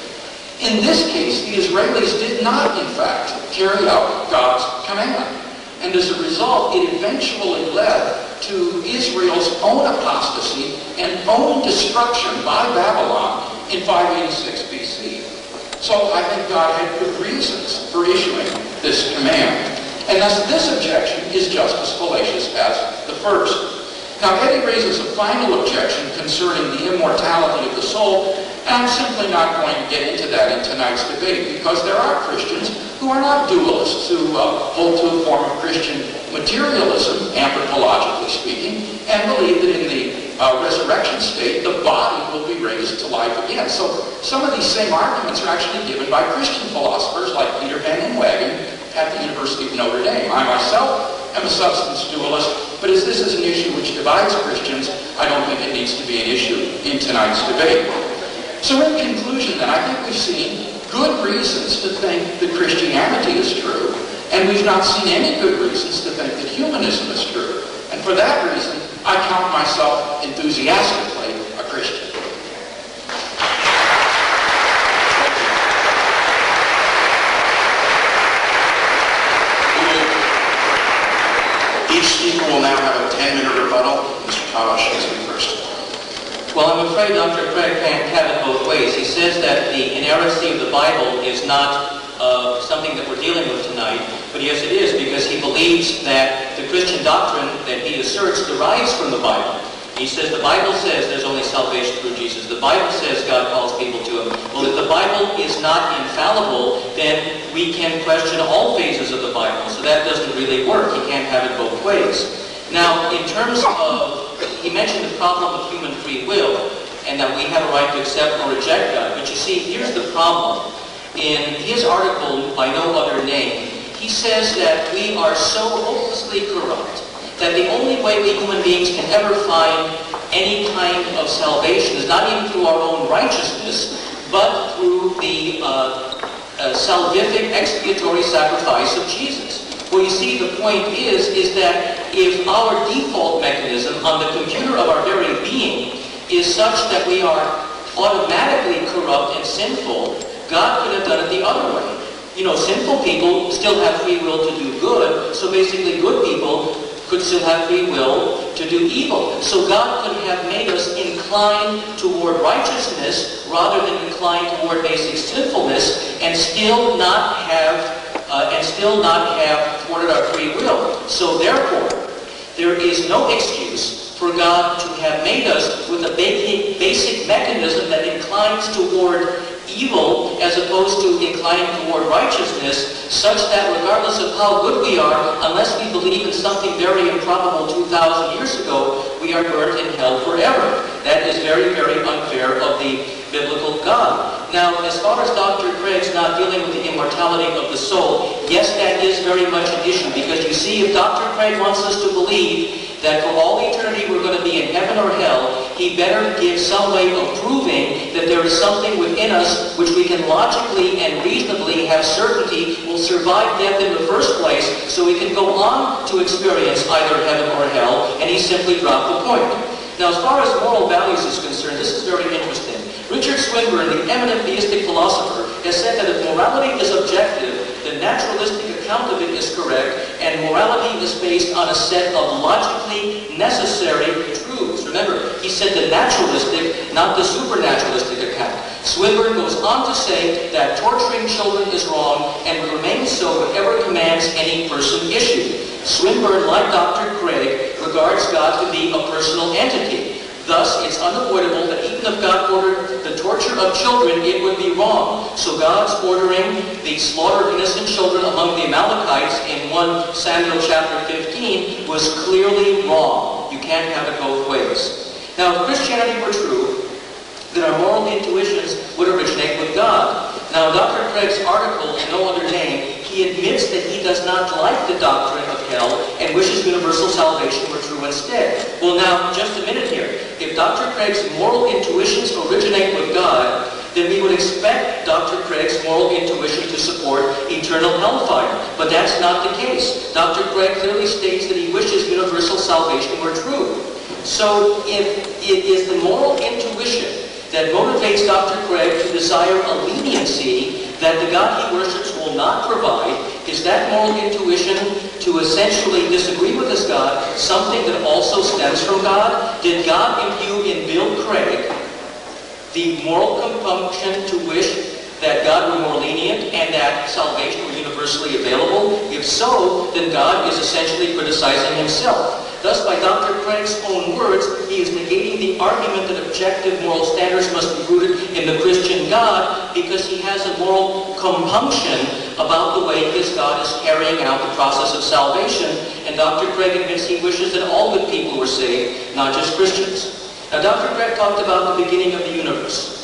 In this case, the Israelis did not, in fact, carry out God's command. And as a result, it eventually led to Israel's own apostasy and own destruction by Babylon in 586 BC. So I think God had good reasons for issuing this command. And thus this objection is just as fallacious as the first. Now, Eddie raises a final objection concerning the immortality of the soul, and I'm simply not going to get into that in tonight's debate because there are Christians who are not dualists, who uh, hold to a form of Christian materialism, anthropologically speaking, and believe that in the uh, resurrection state, the body will be raised to life again. So some of these same arguments are actually given by Christian philosophers like Peter Van Inwagen at the University of Notre Dame. I myself am a substance dualist, but as this is an issue which divides Christians, I don't think it needs to be an issue in tonight's debate. So in conclusion then, I think we've seen good reasons to think that Christianity is true, and we've not seen any good reasons to think that humanism is true. And for that reason, I count myself enthusiastically a Christian. Each speaker will now have a 10-minute rebuttal. Mr. Tabash is first. Well, I'm afraid Dr. Craig can't have it both ways. He says that the inerrancy of the Bible is not uh, something that we're dealing with tonight, but yes, it is because he believes that the Christian doctrine that he asserts derives from the Bible. He says the Bible says there's only salvation through Jesus. The Bible says God calls people to him. Well, if the Bible is not infallible, then we can question all phases of the Bible. So that doesn't really work. You can't have it both ways. Now, in terms of, he mentioned the problem of human free will, and that we have a right to accept or reject God. But you see, here's the problem. In his article, by no other name, he says that we are so hopelessly corrupt that the only way we human beings can ever find any kind of salvation is not even through our own righteousness, but through the uh, uh, salvific expiatory sacrifice of Jesus. Well, you see, the point is, is that if our default mechanism on the computer of our very being is such that we are automatically corrupt and sinful, God could have done it the other way. You know, sinful people still have free will to do good, so basically good people could still have free will to do evil. So God could have made us inclined toward righteousness rather than inclined toward basic sinfulness and still not have uh, and still not have thwarted our free will. So therefore, there is no excuse for God to have made us with a basic mechanism that inclines toward evil as opposed to inclining toward righteousness, such that regardless of how good we are, unless we believe in something very improbable 2,000 years ago, we are burnt in hell forever. That is very, very unfair of the biblical God. Now, as far as Dr. Craig's not dealing with the immortality of the soul, yes, that is very much an issue because you see, if Dr. Craig wants us to believe that for all eternity we're going to be in heaven or hell, he better give some way of proving that there is something within us which we can logically and reasonably have certainty will survive death in the first place so we can go on to experience either heaven or hell, and he simply dropped the point. Now, as far as moral values is concerned, this is very interesting. Richard Swinburne, the eminent theistic philosopher, has said that if morality is objective, the naturalistic account of it is correct, and morality is based on a set of logically necessary truths. Remember, he said the naturalistic, not the supernaturalistic account. Swinburne goes on to say that torturing children is wrong and remains so whatever commands any person issue. Swinburne, like Dr. Craig, regards God to be a personal entity. Thus, it's unavoidable that even if God ordered the torture of children, it would be wrong. So God's ordering the slaughter of innocent children among the Amalekites in 1 Samuel chapter 15 was clearly wrong. You can't have it both ways. Now, if Christianity were true, then our moral intuitions would originate with God. Now, Dr. Craig's article, in no other name, he admits that he does not like the doctrine of hell and wishes universal salvation were true instead. Well, now, just a minute here. If Dr. Craig's moral intuitions originate with God, then we would expect Dr. Craig's moral intuition to support eternal hellfire. But that's not the case. Dr. Craig clearly states that he wishes universal salvation were true. So if it is the moral intuition that motivates Dr. Craig to desire a leniency that the God he worships will not provide, is that moral intuition to essentially disagree with this God something that also stems from God? Did God imbue in Bill Craig the moral compunction to wish that God were more lenient and that salvation were universally available? If so, then God is essentially criticizing himself. Thus, by Dr. Craig's own words, he is negating the argument that objective moral standards must be rooted in the Christian God because he has a moral compunction about the way his God is carrying out the process of salvation. And Dr. Craig admits he wishes that all good people were saved, not just Christians. Now, Dr. Craig talked about the beginning of the universe.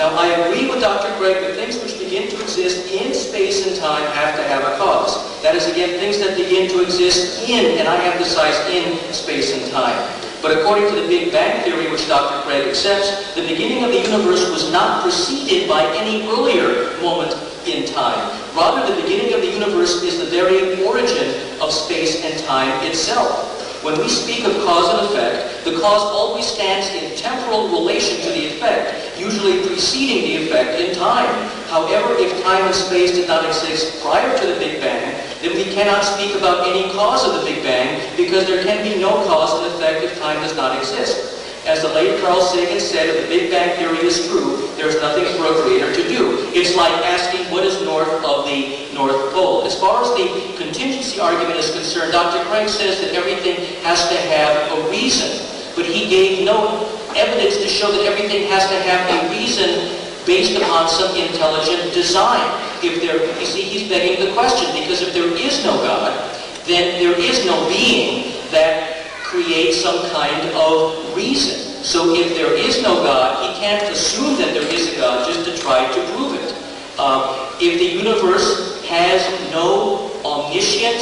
Now, I agree with Dr. Craig that things which begin to exist in space and time have to have a cause. That is, again, things that begin to exist in, and I emphasize in, space and time. But according to the Big Bang Theory, which Dr. Craig accepts, the beginning of the universe was not preceded by any earlier moment in time. Rather, the beginning of the universe is the very origin of space and time itself. When we speak of cause and effect, the cause always stands in temporal relation to the effect, usually preceding the effect in time. However, if time and space did not exist prior to the Big Bang, then we cannot speak about any cause of the Big Bang because there can be no cause and effect if time does not exist. As the late Carl Sagan said, if the Big Bang Theory is true, there's nothing for a creator to do. It's like asking what is north of the North Pole. As far as the contingency argument is concerned, Dr. Craig says that everything has to have a reason. But he gave no evidence to show that everything has to have a reason based upon some intelligent design. If there, you see, he's begging the question, because if there is no God, then there is no being that create some kind of reason. So if there is no God, he can't assume that there is a God just to try to prove it. Um, if the universe has no omniscient,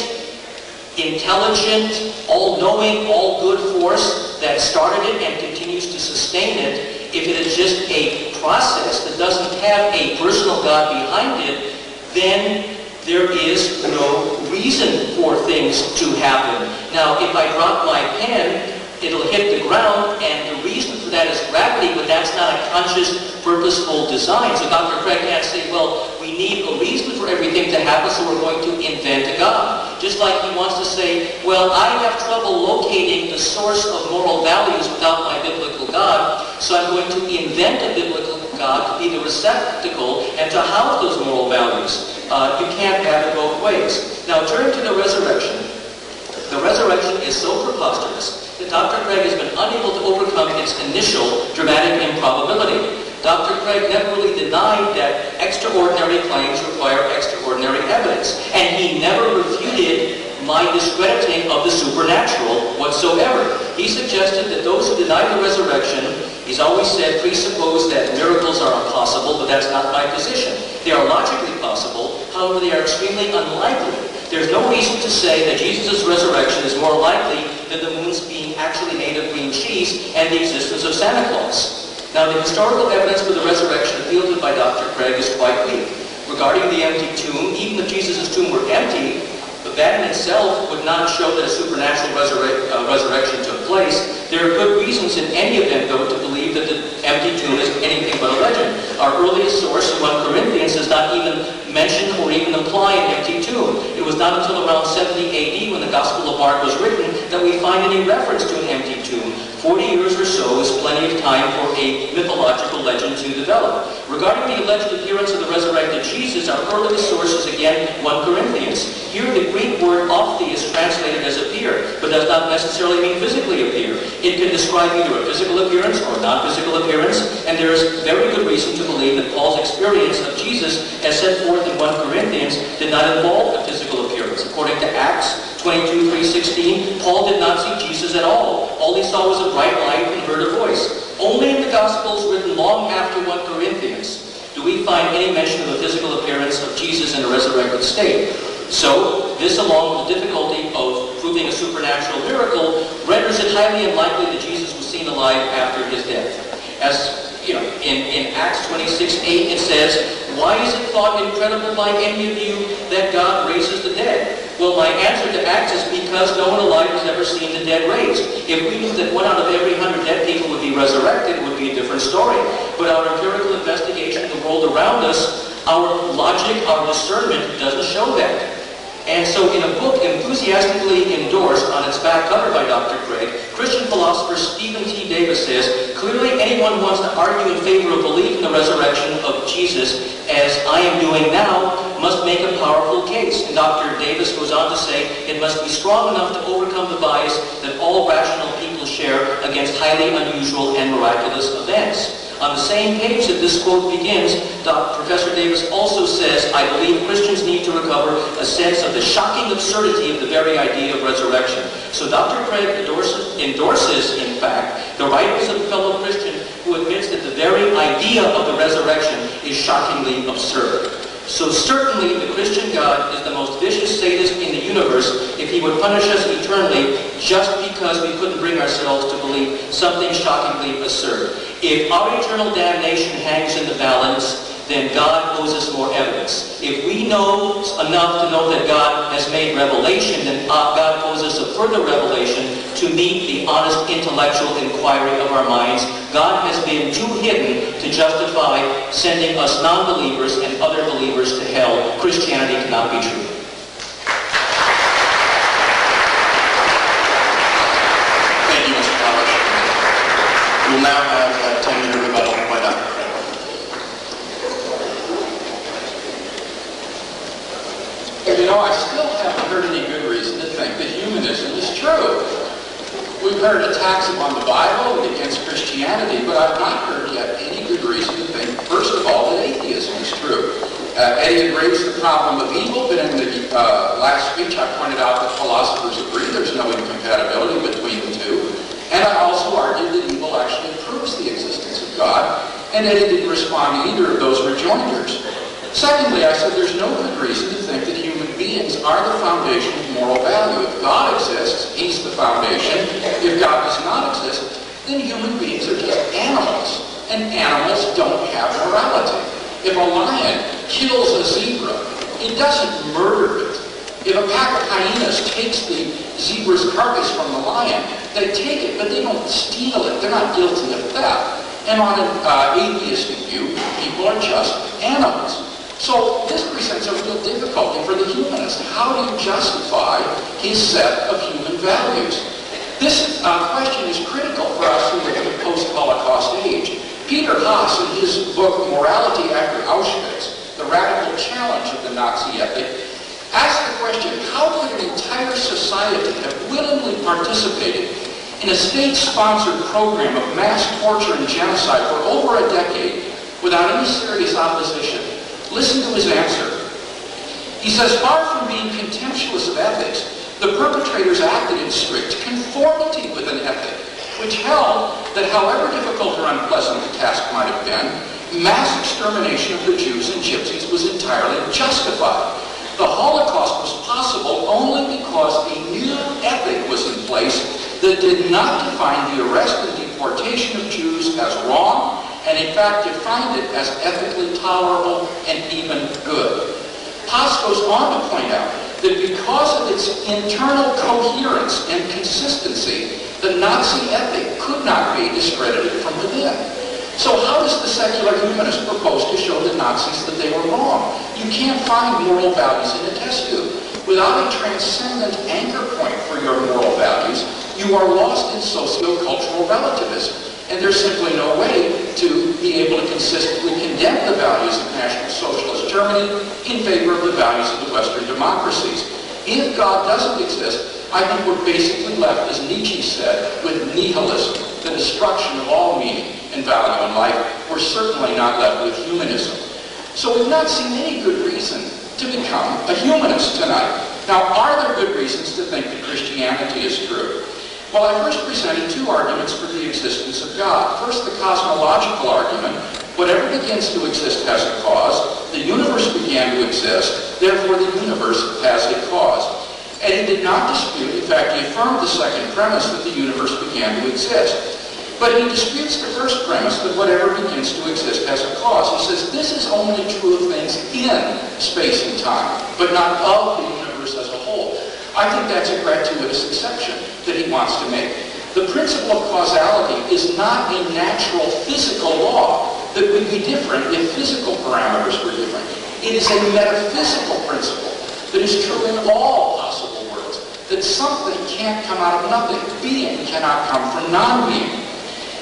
intelligent, all-knowing, all-good force that started it and continues to sustain it, if it is just a process that doesn't have a personal God behind it, then there is no reason for things to happen. Now, if I drop my pen, it'll hit the ground, and the reason for that is gravity, but that's not a conscious, purposeful design. So Dr. Craig can't say, well, we need a reason for everything to happen, so we're going to invent a God. Just like he wants to say, well, I have trouble locating the source of moral values without my biblical God, so I'm going to invent a biblical God to be the receptacle and to house those moral values. Uh, you can't have it both ways. Now, turning to the resurrection. The resurrection is so preposterous that Dr. Craig has been unable to overcome its initial dramatic improbability. Dr. Craig never really denied that extraordinary claims require extraordinary evidence, and he never refuted my discrediting of the supernatural whatsoever. He suggested that those who deny the resurrection, he's always said, presuppose that miracles are impossible, but that's not my position. They are logically possible, however, they are extremely unlikely. There's no reason to say that Jesus' resurrection is more likely than the moon's being actually made of green cheese and the existence of Santa Claus. Now, the historical evidence for the resurrection fielded by Dr. Craig is quite weak. Regarding the empty tomb, even if Jesus' tomb were empty, that in itself would not show that a supernatural resurre uh, resurrection took place. There are good reasons in any event, though, to believe that the empty tomb is anything but a legend. Our earliest source, 1 Corinthians, does not even mention or even imply an empty tomb. It was not until around 70 AD, when the Gospel of Mark was written, that we find any reference to an empty tomb. 40 years or so is plenty of time for a mythological legend to develop. Regarding the alleged appearance of the resurrected Jesus, our earliest source is again 1 Corinthians. Here the Greek word ophthe is translated as appear, but does not necessarily mean physically appear. It can describe either a physical appearance or non-physical appearance, and there is very good reason to believe that Paul's experience of Jesus, as set forth in 1 Corinthians, did not involve a physical According to Acts 22, 316, Paul did not see Jesus at all. All he saw was a bright light and heard a voice. Only in the Gospels written long after 1 Corinthians do we find any mention of the physical appearance of Jesus in a resurrected state. So, this along with the difficulty of proving a supernatural miracle renders it highly unlikely that Jesus was seen alive after his death. As you know, in, in Acts 26, 8 it says, Why is it thought incredible by any of you that God raises the dead? Well, my answer to Acts is because no one alive has ever seen the dead raised. If we knew that one out of every hundred dead people would be resurrected, it would be a different story. But our empirical investigation of the world around us, our logic, our discernment doesn't show that. And so in a book enthusiastically endorsed on its back cover by Dr. Craig, Christian philosopher Stephen T. Davis says, clearly anyone who wants to argue in favor of belief in the resurrection of Jesus, as I am doing now, must make a powerful case. And Dr. Davis goes on to say, it must be strong enough to overcome the bias that all rational people share against highly unusual and miraculous events. On the same page that this quote begins, Dr. Professor Davis also says, I believe Christians need to recover a sense of the shocking absurdity of the very idea of resurrection. So Dr. Craig endorses, endorses, in fact, the writings of a fellow Christian who admits that the very idea of the resurrection is shockingly absurd. So certainly the Christian God is the most vicious sadist in the universe if he would punish us eternally just because we couldn't bring ourselves to believe something shockingly absurd. If our eternal damnation hangs in the balance, then God owes us more evidence. If we know enough to know that God has made revelation, then uh, God owes us a further revelation to meet the honest intellectual inquiry of our minds. God has been too hidden to justify sending us non-believers and other believers to hell. Christianity cannot be true. Thank you, Mr. College. We'll now have uh, a 10-minute rebuttal by Dr. Craig. You know, I still haven't heard any good reason to think that humanism is true. We've heard attacks upon the Bible and against Christianity, but I've not heard yet any good reason to think, first of all, that atheism is true. Uh, Eddie raised the problem of evil, but in the uh, last speech I pointed out that philosophers agree there's no incompatibility between the two. And I also argued that evil actually proves the existence of God, and Eddie didn't respond to either of those rejoinders. Secondly, I said there's no good reason to think that human beings are the foundation of moral value. If God exists, he's the foundation. If God does not exist, then human beings are just animals. And animals don't have morality. If a lion kills a zebra, it doesn't murder it. If a pack of hyenas takes the zebra's carcass from the lion, they take it, but they don't steal it. They're not guilty of theft. And on an uh, atheistic view, people are just animals. So this presents a real difficulty for the humanist. How do you justify his set of human values? This uh, question is critical for us in the post-Holocaust age. Peter Haas, in his book Morality After Auschwitz, The Radical Challenge of the Nazi Ethic, asks the question, how could an entire society have willingly participated in a state-sponsored program of mass torture and genocide for over a decade without any serious opposition? Listen to his answer. He says, far from being contemptuous of ethics, the perpetrators acted in strict conformity with an ethic, which held that however difficult or unpleasant the task might have been, mass extermination of the Jews and Gypsies was entirely justified. The Holocaust was possible only because a new ethic was in place that did not define the arrest and deportation of Jews as wrong, and in fact defined it as ethically tolerable and even good. Haas goes on to point out that because of its internal coherence and consistency, the Nazi ethic could not be discredited from within. So how does the secular humanist propose to show the Nazis that they were wrong? You can't find moral values in a test tube. Without a transcendent anchor point for your moral values, you are lost in socio-cultural relativism. And there's simply no way to be able to consistently condemn the values of National Socialist Germany in favor of the values of the Western democracies. If God doesn't exist, I think we're basically left, as Nietzsche said, with nihilism, the destruction of all meaning and value in life. We're certainly not left with humanism. So we've not seen any good reason to become a humanist tonight. Now, are there good reasons to think that Christianity is true? Well, I first presented two arguments for the existence of God. First, the cosmological argument. Whatever begins to exist has a cause. The universe began to exist. Therefore, the universe has a cause. And he did not dispute, in fact, he affirmed the second premise that the universe began to exist. But he disputes the first premise that whatever begins to exist has a cause. He says this is only true of things in space and time, but not of the universe as a whole. I think that's a gratuitous exception that he wants to make. The principle of causality is not a natural physical law that would be different if physical parameters were different. It is a metaphysical principle that is true in all possible worlds, that something can't come out of nothing. Being cannot come from non-being.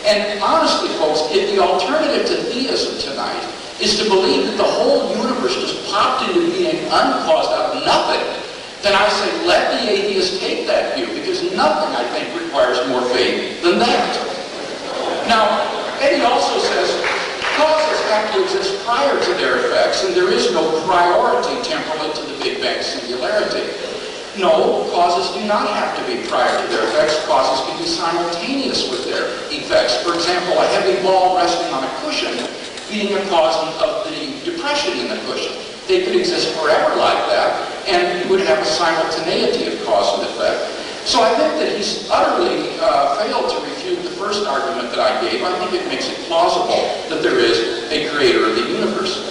And honestly, folks, if the alternative to theism tonight is to believe that the whole universe just popped into being uncaused out of nothing, then I say let the atheist take that view, because nothing, I think, requires more faith than that. Now, Eddie also says causes have to exist prior to their effects, and there is no priority temporal to the Big Bang singularity. No, causes do not have to be prior to their effects. Causes can be simultaneous with their effects. For example, a heavy ball resting on a cushion being a cause of the depression in the cushion. They could exist forever like that, and you would have a simultaneity of cause and effect. So I think that he's utterly uh, failed to refute the first argument that I gave. I think it makes it plausible that there is a creator of the universe.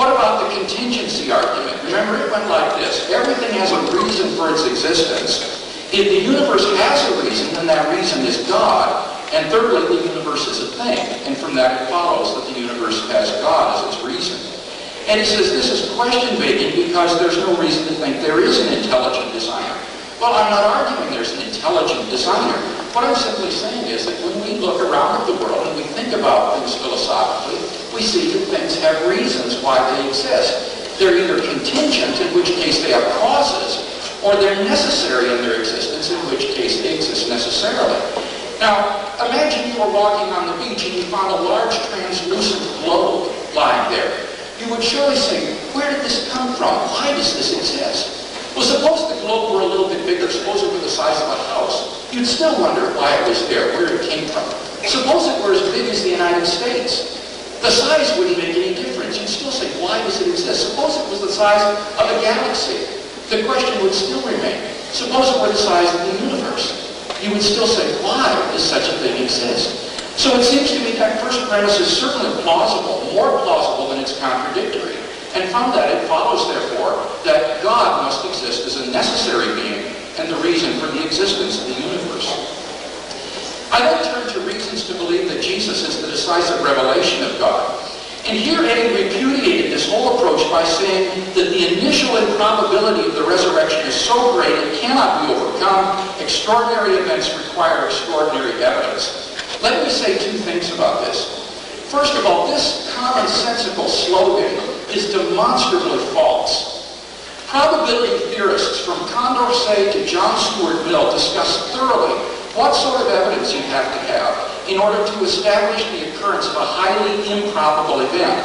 What about the contingency argument? Remember, it went like this. Everything has a reason for its existence. If the universe has a reason, then that reason is God. And thirdly, the universe is a thing. And from that it follows that the universe has God as its reason. And he says this is question begging because there's no reason to think there is an intelligent designer. Well, I'm not arguing there's an intelligent designer. What I'm simply saying is that when we look around at the world and we think about things philosophically, we see that things have reasons why they exist. They're either contingent, in which case they have causes, or they're necessary in their existence, in which case they exist necessarily. Now, imagine you were walking on the beach and you found a large translucent globe lying there you would surely say, where did this come from? Why does this exist? Well, suppose the globe were a little bit bigger, suppose it were the size of a house. You'd still wonder why it was there, where it came from. Suppose it were as big as the United States. The size wouldn't make any difference. You'd still say, why does it exist? Suppose it was the size of a galaxy. The question would still remain. Suppose it were the size of the universe. You would still say, why does such a thing exist? So it seems to me that first premise is certainly plausible, more plausible than it's contradictory. and from that it follows, therefore, that God must exist as a necessary being and the reason for the existence of the universe. I then turn to reasons to believe that Jesus is the decisive revelation of God. And here Eddie repudiated this whole approach by saying that the initial improbability of the resurrection is so great it cannot be overcome. Extraordinary events require extraordinary evidence. Let me say two things about this. First of all, this commonsensical slogan is demonstrably false. Probability theorists from Condorcet to John Stuart Mill discuss thoroughly what sort of evidence you have to have in order to establish the occurrence of a highly improbable event.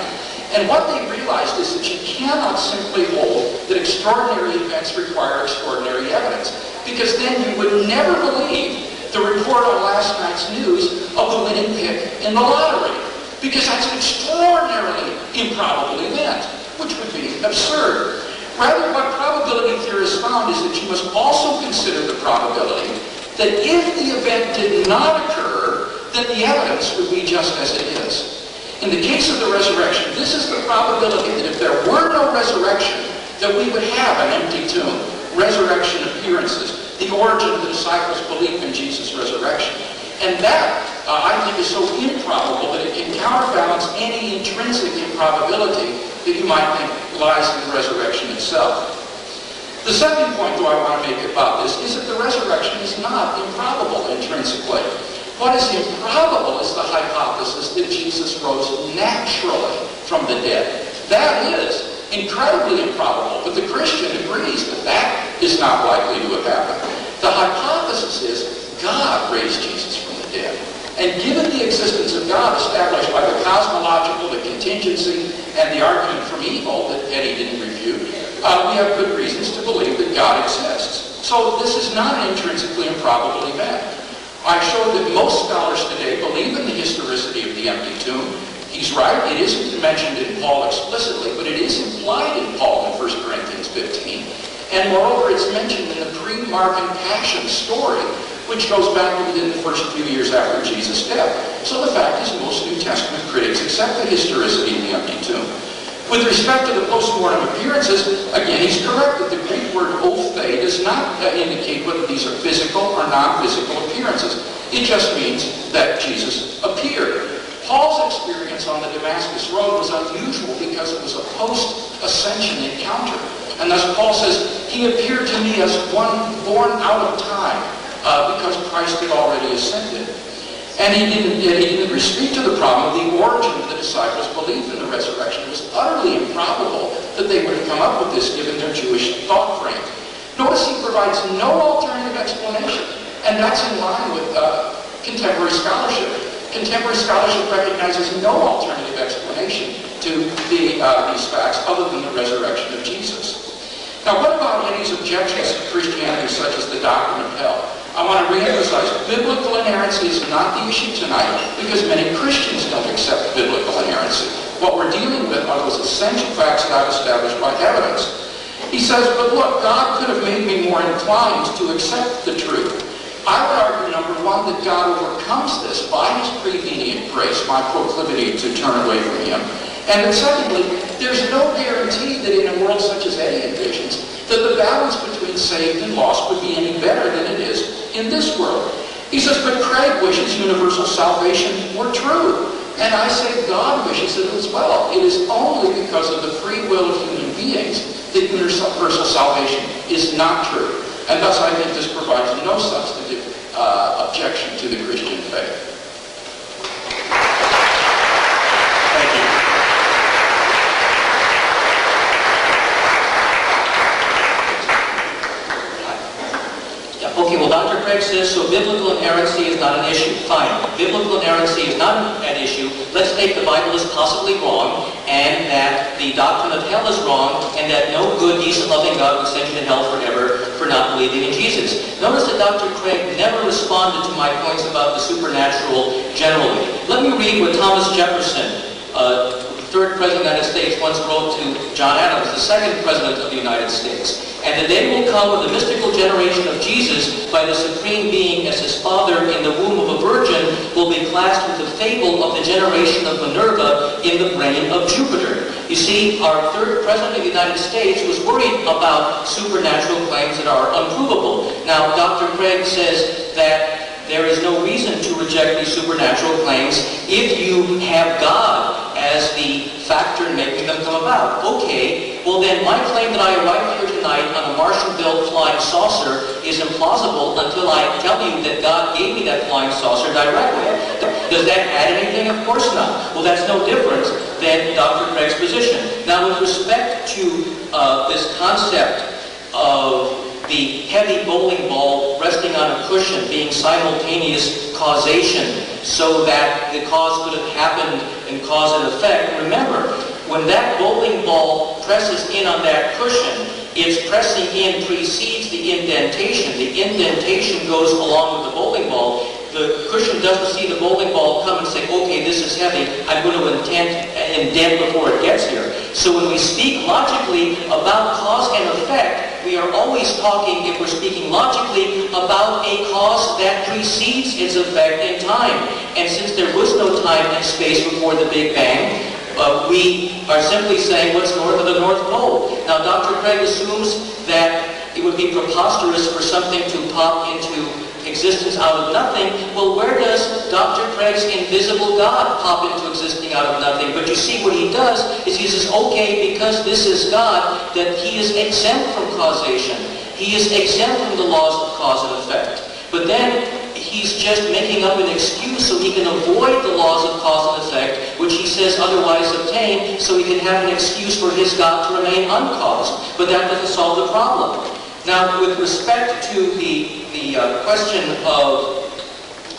And what they realized is that you cannot simply hold that extraordinary events require extraordinary evidence, because then you would never believe the report on last night's news of the winning pick in the lottery, because that's an extraordinarily improbable event, which would be absurd. Rather, what probability theorists found is that you must also consider the probability that if the event did not occur, then the evidence would be just as it is. In the case of the resurrection, this is the probability that if there were no resurrection, that we would have an empty tomb, resurrection appearances, the origin of the disciples' belief in Jesus' resurrection. And that, uh, I think, is so improbable that it can counterbalance any intrinsic improbability that you might think lies in the resurrection itself. The second point, though, I want to make about this is that the resurrection is not improbable intrinsically. What is improbable is the hypothesis that Jesus rose naturally from the dead. That is incredibly improbable, but the Christian agrees that that is not likely to have happened. The hypothesis is God raised Jesus from the dead. And given the existence of God established by the cosmological, the contingency, and the argument from evil that Eddie didn't review, uh, we have good reasons to believe that God exists. So this is not an intrinsically improbable event. I showed that most scholars today believe in the historicity of the empty tomb. He's right, it isn't mentioned in Paul explicitly, but it is implied in Paul in 1 Corinthians 15. And moreover, it's mentioned in the pre-Markan Passion story, which goes back to within the first few years after Jesus' death. So the fact is most New Testament critics accept the historicity of the empty tomb. With respect to the post-mortem appearances, again, he's correct that the Greek word ophthe does not uh, indicate whether these are physical or non-physical appearances. It just means that Jesus appeared. Paul's experience on the Damascus Road was unusual because it was a post-ascension encounter. And thus Paul says, he appeared to me as one born out of time uh, because Christ had already ascended. And he didn't, he didn't speak to the problem of the origin of the disciples' belief in the resurrection. It was utterly improbable that they would have come up with this given their Jewish thought frame. Notice he provides no alternative explanation, and that's in line with uh, contemporary scholarship. Contemporary scholarship recognizes no alternative explanation to the, uh, these facts other than the resurrection of Jesus. Now, what about Eddie's objections to Christianity, such as the doctrine of hell? I want to reemphasize, biblical inerrancy is not the issue tonight because many Christians don't accept biblical inerrancy. What we're dealing with are those essential facts not established by evidence. He says, but look, God could have made me more inclined to accept the truth. I would argue, number one, that God overcomes this by his prevenient grace, my proclivity to turn away from him. And then secondly, there's no guarantee that in a world such as Eddie envisions, that the balance between saved and lost would be any better than it is in this world. He says, but Craig wishes universal salvation were true. And I say God wishes it as well. It is only because of the free will of human beings that universal salvation is not true. And thus I think this provides no substantive uh, objection to the Christian faith. Okay, well, Dr. Craig says, so biblical inerrancy is not an issue. Fine. Biblical inerrancy is not an issue. Let's take the Bible as possibly wrong, and that the doctrine of hell is wrong, and that no good, decent, loving God would send you to hell forever for not believing in Jesus. Notice that Dr. Craig never responded to my points about the supernatural generally. Let me read what Thomas Jefferson, uh, third president of the United States, once wrote to John Adams, the second president of the United States. And the day will come when the mystical generation of Jesus by the Supreme Being as his Father in the womb of a virgin will be classed with the fable of the generation of Minerva in the brain of Jupiter. You see, our third president of the United States was worried about supernatural claims that are unprovable. Now, Dr. Craig says that there is no reason to reject these supernatural claims if you have God as the factor in making them come about. Okay, well then my claim that I arrived here tonight on a Martian-built flying saucer is implausible until I tell you that God gave me that flying saucer directly. Does that add anything? Of course not. Well, that's no different than Dr. Craig's position. Now, with respect to uh, this concept of the heavy bowling ball resting on a cushion being simultaneous causation so that the cause could have happened and cause and effect. Remember, when that bowling ball presses in on that cushion, its pressing in precedes the indentation. The indentation goes along with the bowling ball. The cushion doesn't see the bowling ball come and say, okay, this is heavy, I'm going to indent, indent before it gets here. So when we speak logically about cause and effect, we are always talking, if we're speaking logically, about a cause that precedes its effect in time. And since there was no time and space before the Big Bang, uh, we are simply saying what's north of the North Pole. Now, Dr. Craig assumes that it would be preposterous for something to pop into existence out of nothing. Well, where does Dr. Craig's invisible God pop into existing out of nothing? But you see what he does is he says, okay, because this is God, that he is exempt from causation. He is exempt from the laws of cause and effect. But then he's just making up an excuse so he can avoid the laws of cause and effect, which he says otherwise obtain, so he can have an excuse for his God to remain uncaused. But that doesn't solve the problem. Now, with respect to the, the uh, question of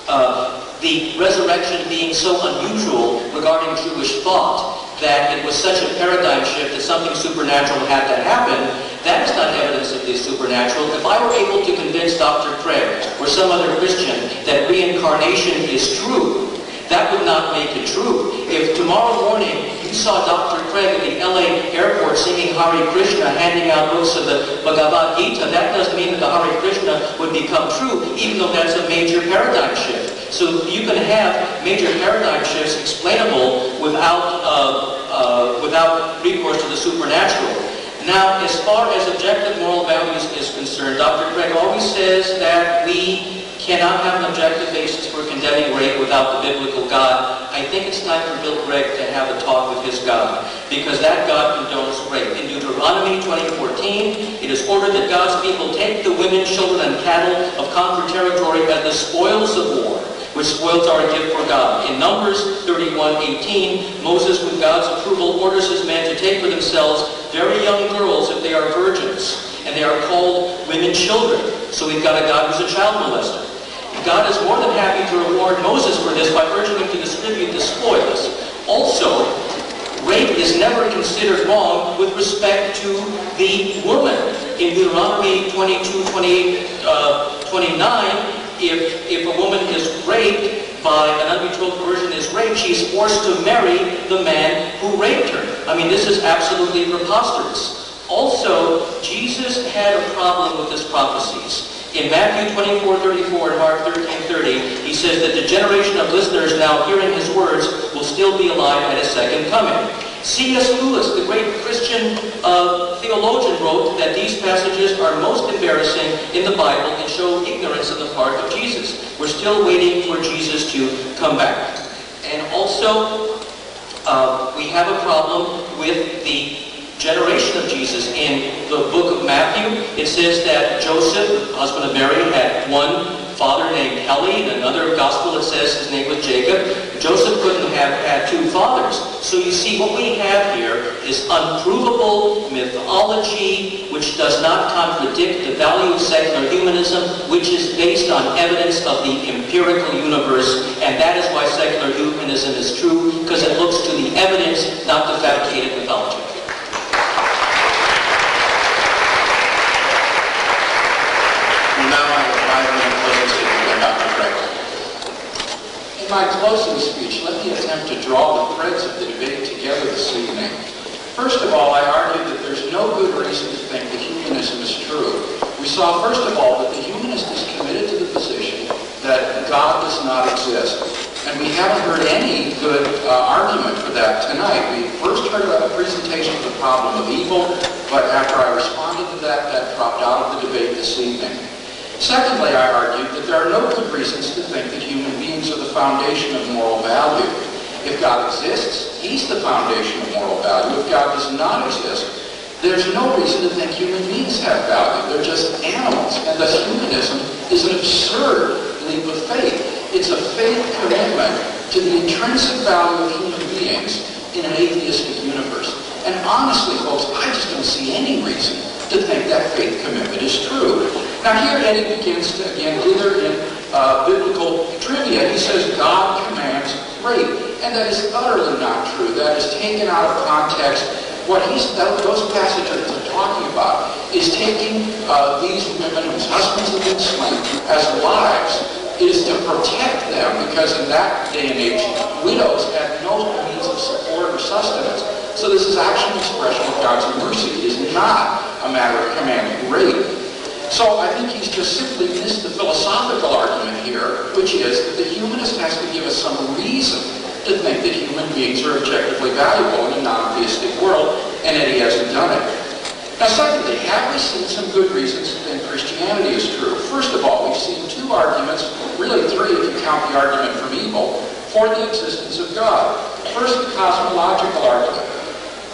uh, the resurrection being so unusual regarding Jewish thought that it was such a paradigm shift that something supernatural had to happen, that is not evidence of the supernatural. If I were able to convince Dr. Craig or some other Christian that reincarnation is true, that would not make it true. If tomorrow morning saw Dr. Craig at the LA airport singing Hare Krishna, handing out books of the Bhagavad Gita, that doesn't mean that the Hare Krishna would become true, even though that's a major paradigm shift. So you can have major paradigm shifts explainable without, uh, uh, without recourse to the supernatural. Now, as far as objective moral values is concerned, Dr. Craig always says that we cannot have an objective basis for condemning rape without the biblical God. I think it's time for Bill Craig to have a talk with his God, because that God condones rape. In Deuteronomy 20:14, it is ordered that God's people take the women, children, and cattle of conquered territory as the spoils of war, which spoils are a gift for God. In Numbers 31:18, Moses, with God's approval, orders his men to take for themselves very young girls if they are virgins, and they are called women children. So we've got a God who's a child molester. God is more than happy to reward Moses for this by urging him to distribute the spoils. Also, rape is never considered wrong with respect to the woman. In Deuteronomy 22, 28, uh, 29, if, if a woman is raped by an unbetrothed virgin is raped, she's forced to marry the man who raped her. I mean, this is absolutely preposterous. Also, Jesus had a problem with his prophecies. In Matthew 24, 34 and Mark 13, 30, he says that the generation of listeners now hearing his words will still be alive at his second coming. C.S. Lewis, the great Christian uh, theologian, wrote that these passages are most embarrassing in the Bible and show ignorance on the part of Jesus. We're still waiting for Jesus to come back. And also, uh, we have a problem with the generation of Jesus. In the book of Matthew, it says that Joseph, husband of Mary, had one father named Heli. In another gospel, it says his name was Jacob. Joseph couldn't have had two fathers. So you see, what we have here is unprovable mythology which does not contradict the value of secular humanism, which is based on evidence of the empirical universe. And that is why secular humanism is true, because it looks to the evidence, not the fabricated mythology. In my closing speech, let me attempt to draw the threads of the debate together this evening. First of all, I argued that there's no good reason to think that humanism is true. We saw, first of all, that the humanist is committed to the position that God does not exist. And we haven't heard any good uh, argument for that tonight. We first heard about a presentation of the problem of evil, but after I responded to that, that dropped out of the debate this evening. Secondly, I argued that there are no good reasons to think that human beings are the foundation of moral value. If God exists, he's the foundation of moral value. If God does not exist, there's no reason to think human beings have value. They're just animals. And thus humanism is an absurd leap of faith. It's a faith commitment to the intrinsic value of human beings in an atheistic universe. And honestly, folks, I just don't see any reason to think that faith commitment is true. Now here Eddie begins to, again, dither in uh, biblical trivia. He says God commands rape. And that is utterly not true. That is taken out of context. What he's, those passages are talking about is taking uh, these women whose husbands have been slain as wives is to protect them because in that day and age, widows had no means of support or sustenance. So this is actually an expression of God's mercy. It is not a matter of commanding rape. So I think he's just simply missed the philosophical argument here, which is that the humanist has to give us some reason to think that human beings are objectively valuable in a non-theistic world, and that he hasn't done it. Now secondly, have we seen some good reasons think Christianity is true? First of all, we've seen two arguments, really three if you count the argument from evil, for the existence of God. First, the cosmological argument.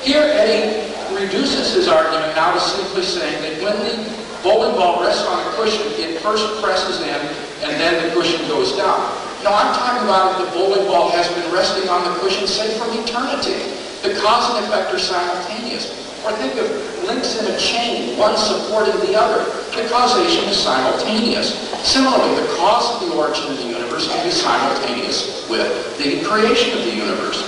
Here, Eddie reduces his argument now to simply saying that when the bowling ball rests on a cushion, it first presses in and then the cushion goes down. No, I'm talking about if the bowling ball has been resting on the cushion, say, from eternity. The cause and effect are simultaneous. Or think of links in a chain, one supporting the other. The causation is simultaneous. Similarly, the cause of the origin of the universe can be simultaneous with the creation of the universe.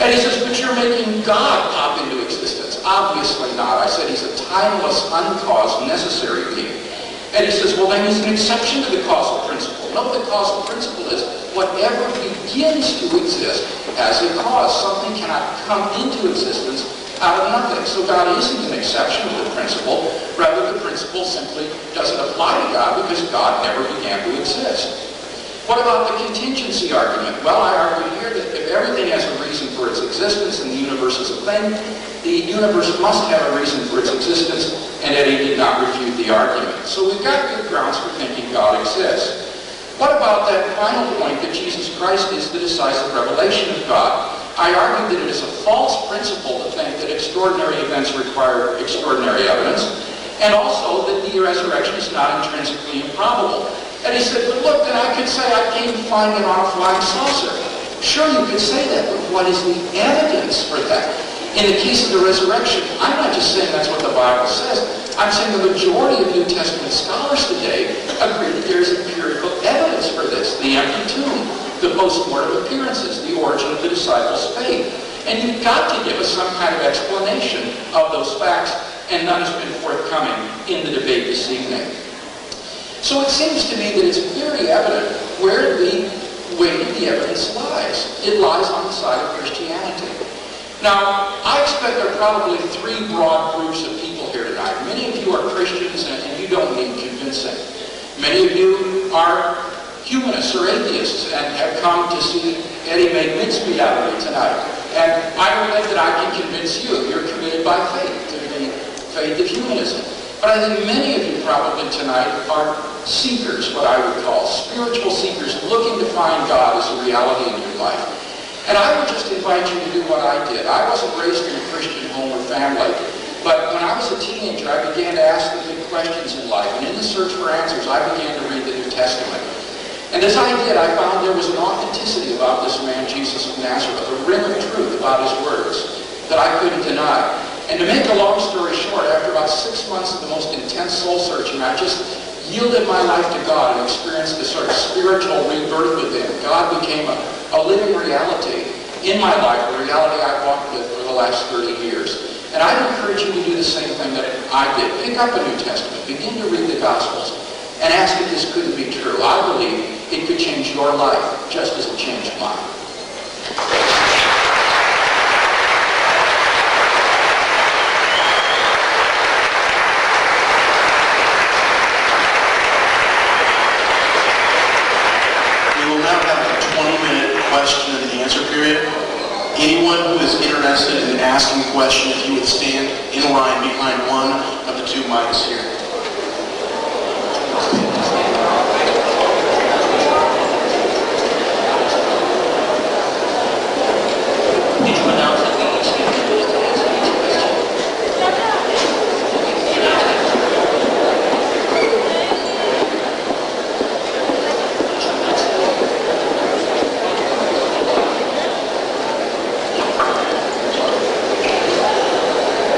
And he says, but you're making God pop into existence. Obviously not. I said he's a timeless, uncaused, necessary being. And he says, well, then he's an exception to the causal principle. No, the causal principle is whatever begins to exist has a cause. Something cannot come into existence out of nothing. So God isn't an exception to the principle. Rather, the principle simply doesn't apply to God because God never began to exist. What about the contingency argument? Well, I argue here that if everything has a reason for its existence and the universe is a thing, the universe must have a reason for its existence, and Eddie did not refute the argument. So we've got good grounds for thinking God exists. What about that final point that Jesus Christ is the decisive revelation of God? I argue that it is a false principle to think that extraordinary events require extraordinary evidence, and also that the resurrection is not intrinsically improbable. And he said, but look, then I could say I came to find an flying saucer. Sure, you could say that, but what is the evidence for that? In the case of the resurrection, I'm not just saying that's what the Bible says. I'm saying the majority of New Testament scholars today agree that there is empirical evidence for this. The empty tomb, the post-mortem appearances, the origin of the disciples' faith. And you've got to give us some kind of explanation of those facts, and none has been forthcoming in the debate this evening. So it seems to me that it's very evident where the weight of the evidence lies. It lies on the side of Christianity. Now, I expect there are probably three broad groups of people here tonight. Many of you are Christians and, and you don't need convincing. Many of you are humanists or atheists and have come to see Eddie make mincemeat out of me tonight. And I don't think that I can convince you. You're committed by faith to the faith of humanism. But I think many of you probably tonight are seekers, what I would call spiritual seekers, looking to find God as a reality in your life. And I would just invite you to do what I did. I wasn't raised in a Christian home or family, but when I was a teenager, I began to ask the big questions in life. And in the search for answers, I began to read the New Testament. And as I did, I found there was an authenticity about this man, Jesus of Nazareth, a rim of truth about his words that I couldn't deny. And to make a long story short, after about six months of the most intense soul searching, I just yielded my life to God and experienced this sort of spiritual rebirth within. God became a, a living reality in my life, a reality I've walked with for the last 30 years. And I'd encourage you to do the same thing that I did. Pick up a New Testament, begin to read the Gospels, and ask if this couldn't be true. I believe it could change your life just as it changed mine. We will now have a 20-minute question and answer period. Anyone who is interested in asking a question, if you would stand in line behind one of the two mics here. Did you announce that we each get a minute to answer each question?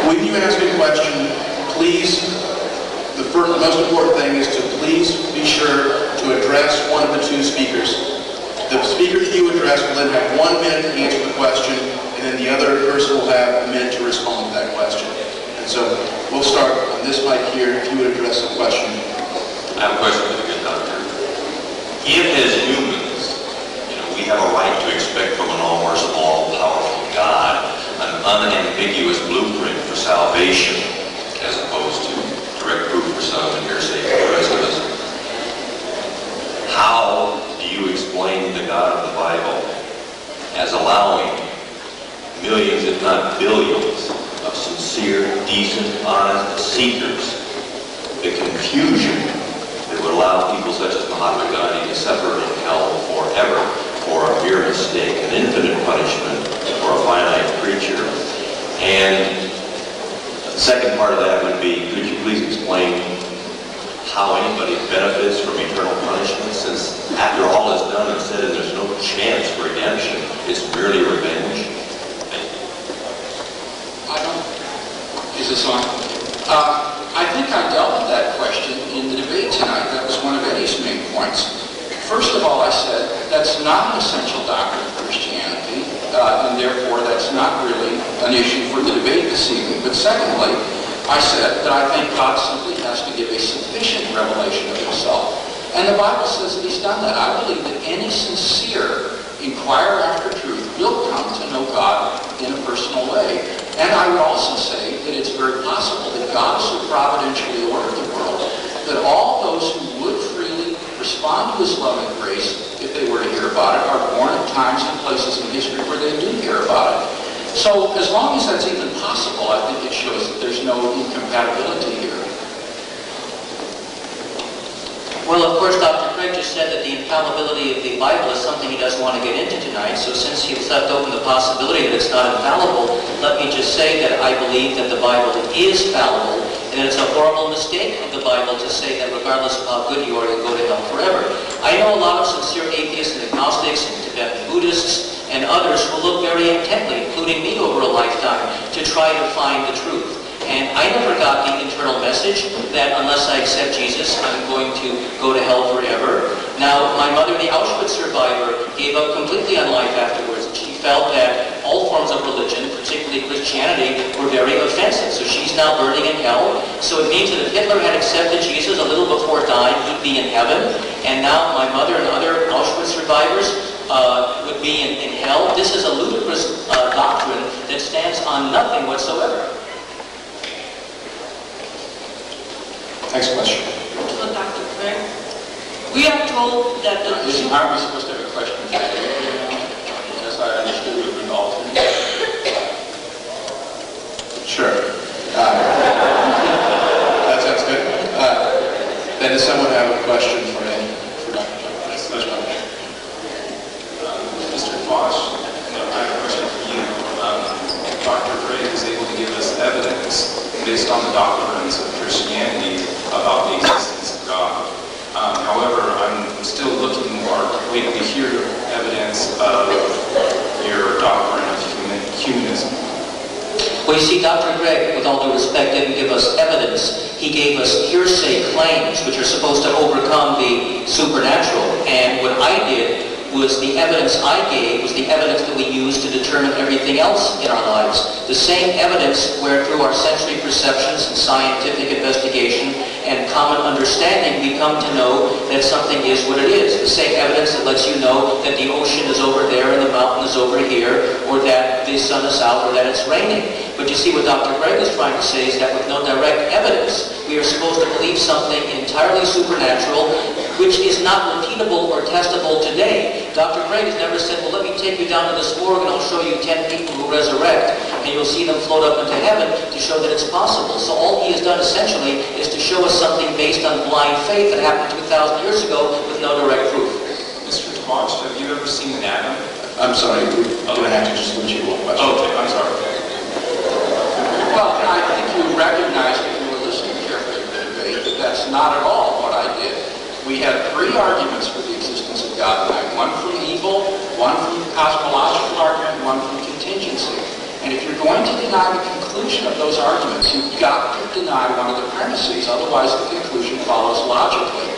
When you ask a question, please, the first, most important thing is to please be sure to address one of the two speakers. The speaker that you address will then have one minute to answer the question, and then the other person will have a minute to respond to that question. And so we'll start on this mic here, if you would address the question. I have a question for the good doctor. If as humans, you know, we have a right to expect from an all-merciful, all-powerful God an unambiguous blueprint for salvation, as opposed to direct proof for some and hearsay for the rest of us, how do you explain the God of the Bible as allowing millions, if not billions, of sincere, decent, honest seekers the confusion that would allow people such as Mahatma Gandhi to suffer in hell forever for a mere mistake, an infinite punishment for a finite creature. And the second part of that would be, could you please explain how anybody benefits from eternal punishment since after all is done and said there's no chance for redemption, it's merely revenge? I don't, is this on? Uh, I think I dealt with that question in the debate tonight. That was one of Eddie's main points. First of all, I said that's not an essential doctrine of Christianity, uh, and therefore that's not really an issue for the debate this evening. But secondly, I said that I think God simply has to give a sufficient revelation of himself. And the Bible says that he's done that. I believe that any sincere inquirer after truth will come to know God in a personal way. And I would also say that it's very possible that God so providentially ordered the world that all those who would freely respond to his love and grace, if they were to hear about it, are born at times and places in history where they do hear about it. So as long as that's even possible, I think it shows that there's no incompatibility here. Well, of course, Dr. Craig just said that the infallibility of the Bible is something he doesn't want to get into tonight. So since he's left open the possibility that it's not infallible, let me just say that I believe that the Bible is fallible and it's a horrible mistake of the Bible to say that regardless of how good you are, you'll go to hell forever. I know a lot of sincere atheists and agnostics and Tibetan Buddhists and others who look very intently, including me over a lifetime, to try to find the truth. And I never got the internal message that unless I accept Jesus, I'm going to go to hell forever. Now, my mother, the Auschwitz survivor, gave up completely on life afterwards. She felt that all forms of religion, particularly Christianity, were very offensive. So she's now burning in hell. So it means that if Hitler had accepted Jesus a little before dying, he'd be in heaven. And now my mother and other Auschwitz survivors uh, would be in, in hell. This is a ludicrous uh, doctrine that stands on nothing whatsoever. Next question. So, Dr. Craig, we are told that the Isn't, aren't we supposed to have a question? As I understood it, an alternate. Sure. Uh, (laughs) That sounds good. Uh, Then does someone have a question for Andy, for Dr. John? Yes, Dr. Tabash, I have a question for you. Um, Dr. Craig is able to give us evidence based on the doctrines of Christianity about the existence of God. Um, however, I'm still looking or waiting to hear evidence of your doctrine of human, humanism. Well, you see, Dr. Craig, with all due respect, didn't give us evidence. He gave us hearsay claims, which are supposed to overcome the supernatural. And what I did was the evidence I gave was the evidence that we use to determine everything else in our lives. The same evidence where through our sensory perceptions and scientific investigation and common understanding we come to know that something is what it is. The same evidence that lets you know that the ocean is over there and the mountain is over here or that the sun is out or that it's raining. But you see, what Dr. Craig is trying to say is that with no direct evidence, we are supposed to believe something entirely supernatural, which is not repeatable or testable today. Dr. Craig has never said, well, let me take you down to this morgue and I'll show you 10 people who resurrect, and you'll see them float up into heaven to show that it's possible. So all he has done essentially is to show us something based on blind faith that happened 2,000 years ago with no direct proof. Mr. Tabash, have you ever seen an atom? I'm sorry, we're going to have to just limit you one question. Okay, I'm sorry. Well, I think you recognized if you were listening carefully to the debate that that's not at all what I did. We had three arguments for the existence of God tonight. One from evil, one from cosmological argument, one from contingency. And if you're going to deny the conclusion of those arguments, you've got to deny one of the premises, otherwise the conclusion follows logically.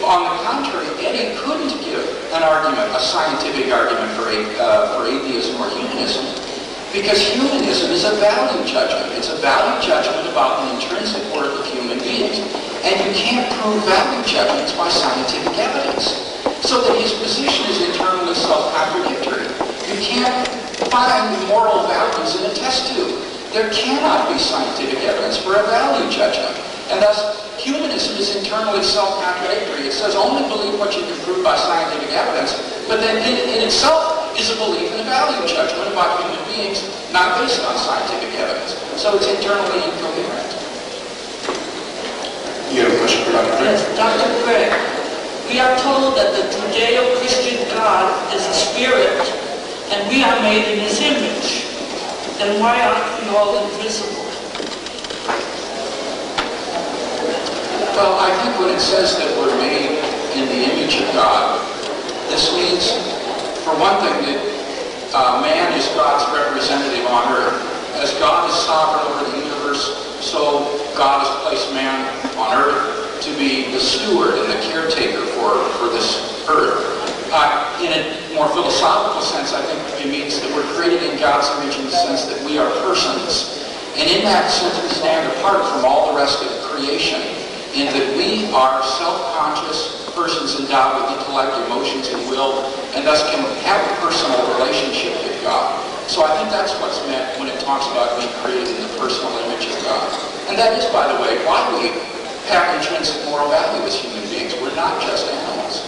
On the contrary, Eddie couldn't give an argument, a scientific argument for, a, uh, for atheism or humanism, because humanism is a value judgment. It's a value judgment about the intrinsic worth of human beings. And you can't prove value judgments by scientific evidence. So that his position is internally self-contradictory. You can't find moral values in a test tube. There cannot be scientific evidence for a value judgment. And thus, humanism is internally self-contradictory. It says only believe what you can prove by scientific evidence, but then in, in itself is a belief and a value judgment about human beings not based on scientific evidence. So it's internally incoherent. You have a question for Dr. Craig? Yes, Dr. Craig, we are told that the Judeo-Christian God is a spirit, and we are made in his image. Then why aren't we all invisible? Well, I think when it says that we're made in the image of God, this means, for one thing, that uh, man is God's representative on earth. As God is sovereign over the universe, so God has placed man on earth to be the steward and the caretaker for, for this earth. Uh, in a more philosophical sense, I think it means that we're created in God's image in the sense that we are persons. And in that sense, we stand apart from all the rest of creation in that we are self-conscious persons endowed with intellect, emotions, and will, and thus can have a personal relationship with God. So I think that's what's meant when it talks about being created in the personal image of God. And that is, by the way, why we have intrinsic moral value as human beings. We're not just animals.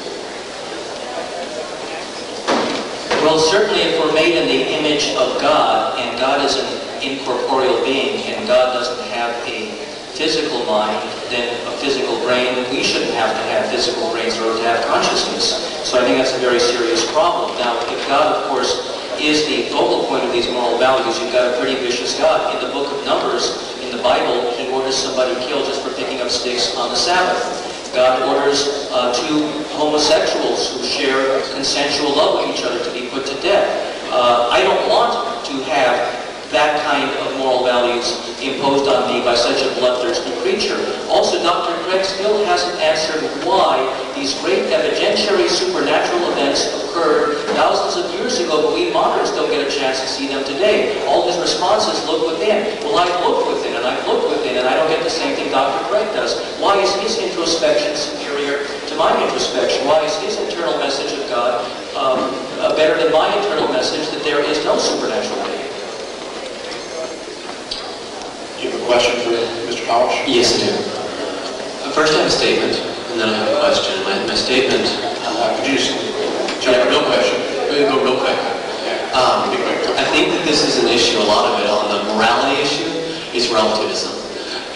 Well, certainly if we're made in the image of God, and God is an incorporeal being, and God doesn't have a physical mind, than a physical brain, we shouldn't have to have physical brains in order to have consciousness. So I think that's a very serious problem. Now, if God, of course, is the focal point of these moral values, you've got a pretty vicious God. In the book of Numbers, in the Bible, he orders somebody killed just for picking up sticks on the Sabbath. God orders uh, two homosexuals who share consensual love with each other to be put to death. Uh, I don't want to have that kind of moral values imposed on me by such a bloodthirsty creature. Also, Dr. Craig still hasn't answered why these great evidentiary supernatural events occurred thousands of years ago, but we moderns don't get a chance to see them today. All his responses look within. Well, I've looked within, and I've looked within, and I don't get the same thing Dr. Craig does. Why is his introspection superior to my introspection? Why is his internal message of God um, uh, better than my internal message that there is no supernatural being? You have a question for Mr. Powers? Yes, I do. Uh, First, I have a statement, and then I have a question. My, my statement, Uh, Could you just jump in real question? we're going to go real quick. Um, I think that this is an issue, a lot of it on the morality issue, is relativism.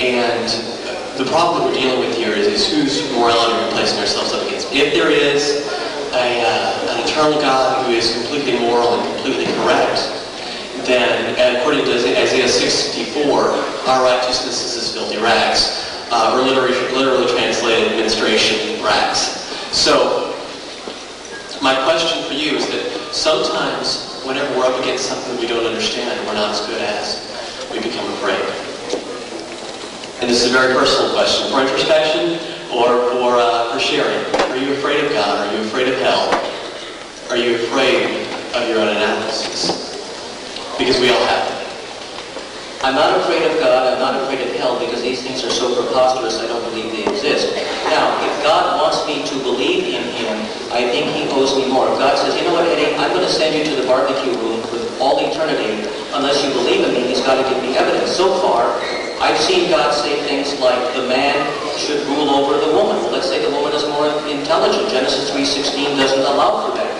And the problem that we're dealing with here is, is whose morality we're placing ourselves up against. If there is a, uh, an eternal God who is completely moral and completely correct, then according to Isaiah 64, our righteousness is as filthy rags, uh, or literally, literally translated administration rags. So my question for you is that sometimes whenever we're up against something we don't understand and we're not as good as, we become afraid. And this is a very personal question for introspection or for, uh, for sharing. Are you afraid of God? Are you afraid of hell? Are you afraid of your own analysis? Because we all have it. I'm not afraid of God, I'm not afraid of hell, because these things are so preposterous I don't believe they exist. Now, if God wants me to believe in Him, I think He owes me more. If God says, you know what, Eddie, I'm going to send you to the barbecue room for all eternity, unless you believe in me, He's got to give me evidence. so far, I've seen God say things like the man should rule over the woman. Let's say the woman is more intelligent. Genesis 3.16 doesn't allow for that.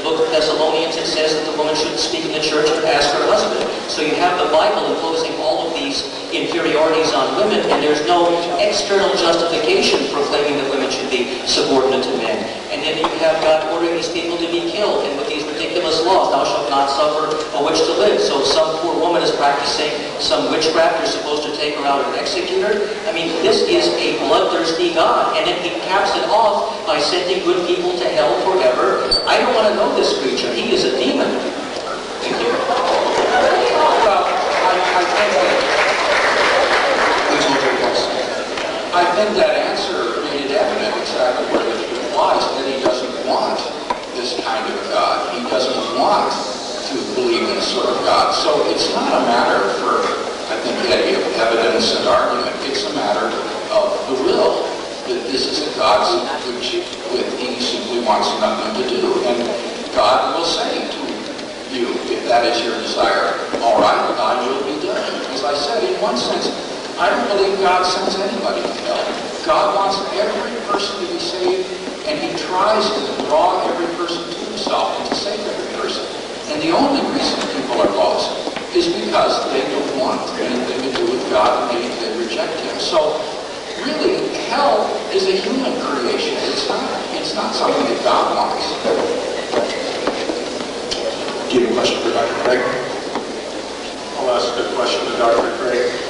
The book of Thessalonians, it says that the woman shouldn't speak in the church and ask her husband. So you have the Bible imposing all of these inferiorities on women, and there's no external justification proclaiming that women should be subordinate to men. And then you have God ordering these people to be killed, and with these ridiculous laws, thou shalt not suffer a witch to live. So some poor woman is practicing some witchcraft, you're supposed to take her out and execute her. I mean, this is a bloodthirsty God. And then he caps it off by sending good people to hell forever. I don't want to know this creature. He is a demon. Thank you. Well, I, I think that, Please hold your applause. I think that answer made it evident exactly what it implies, that he doesn't want this kind of God. He doesn't want to believe in a sort of God. So it's not a matter for, I think, Eddie, of evidence and argument. It's a matter of the will. That this is a God which with he simply wants nothing to do. And God will say to you, if that is your desire, all right, thy will be done. As I said, in one sense, I don't believe God sends anybody to hell. God wants every person to be saved, and he tries to draw every person to himself and to save every person. And the only reason people are lost is because they don't want anything to do with God and they, they reject him. So really, hell is a human creation. It's not, it's not something that God wants. Do you have a question for Dr. Craig? I'll ask a question to Dr. Craig.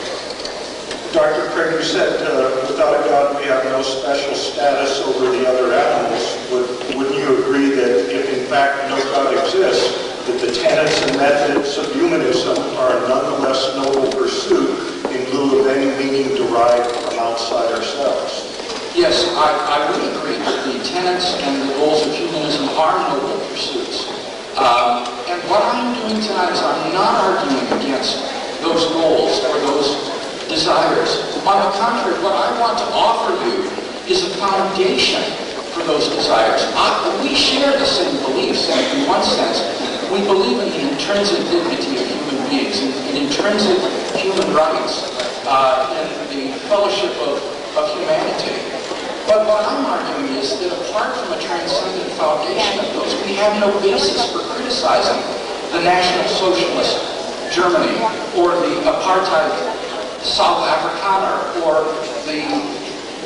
Dr. You said uh, without a God we have no special status over the other animals. Would, wouldn't you agree that if in fact no God exists, that the tenets and methods of humanism are a nonetheless noble pursuit in lieu of any meaning derived from outside ourselves? Yes, I, I would agree that the tenets and the goals of humanism are noble pursuits. Um, and what I'm doing tonight is I'm not arguing against those goals desires. On the contrary, what I want to offer you is a foundation for those desires. I, we share the same beliefs, and in one sense, we believe in the intrinsic dignity of human beings, in, in intrinsic human rights, uh, in the fellowship of, of humanity. But what I'm arguing is that apart from a transcendent foundation of those, we have no basis for criticizing the National Socialist Germany or the apartheid South Africana or the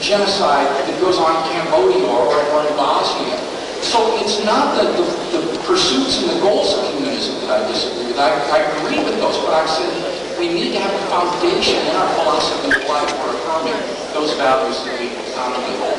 genocide that goes on in Cambodia or, or in Bosnia. So it's not the, the, the pursuits and the goals of humanism that I disagree with. I, I agree with those, but I'm saying we need to have a foundation in our philosophy of life for affirming those values that we commonly hold.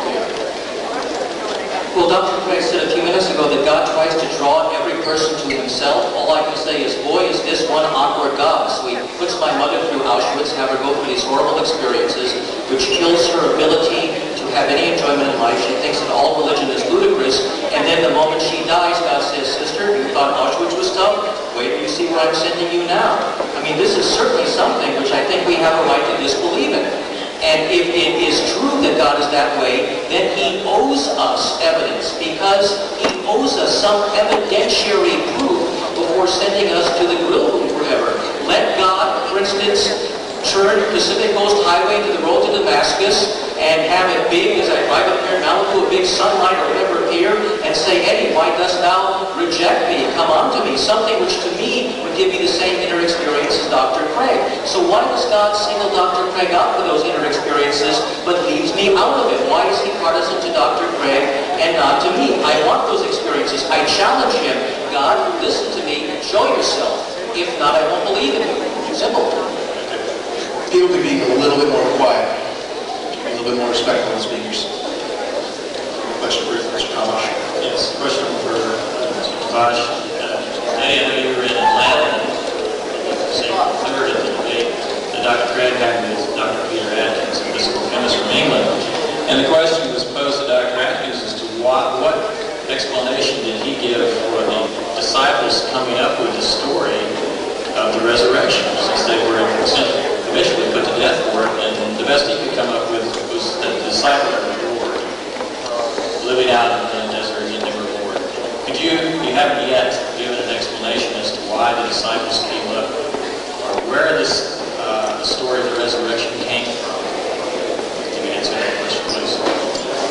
Well, Dr. Craig said a few minutes ago that God tries to draw every person to himself. All I can say is, boy, is this one awkward God. So he puts my mother through Auschwitz, have her go through these horrible experiences, which kills her ability to have any enjoyment in life. She thinks that all religion is ludicrous. And then the moment she dies, God says, sister, you thought Auschwitz was tough? Wait till you see where I'm sending you now. I mean, this is certainly something which I think we have a right to disbelieve in. And if it is true that God is that way, then he owes us evidence because he owes us some evidentiary proof before sending us to the grill room forever. Let God, for instance, turn Pacific Coast Highway to the road to Damascus and have it big as I drive up here in Malibu, a big sunlight or whatever appear, and say, Eddie, why dost thou reject me? Come unto me. Something which to me would give me the same inner experience as Dr. Craig. So why does God single Dr. Craig out for those inner experiences, but leaves me out of it? Why is he partisan to Dr. Craig and not to me? I want those experiences. I challenge him. God, listen to me. Show yourself. If not, I won't believe in you. Simple. Can be a little bit more quiet, a little bit more respectful of speakers. Question for Mr. Tabash. Yes, question for Mr. Tabash. Uh, Eddie, I know you were in Atlanta, say third at the debate that Dr. Had with Dr. Peter Atkins, a physical chemist from England. And the question was posed to Dr. Atkins as to what, what explanation did he give for the disciples coming up with the story of the resurrection, since they were eventually put to death for it, and the best he could come up disciple of the Lord, living out in the desert in the reward. Could you, you haven't yet given an explanation as to why the disciples came up, or where this uh, the story of the resurrection came from? Can you answer that question, please?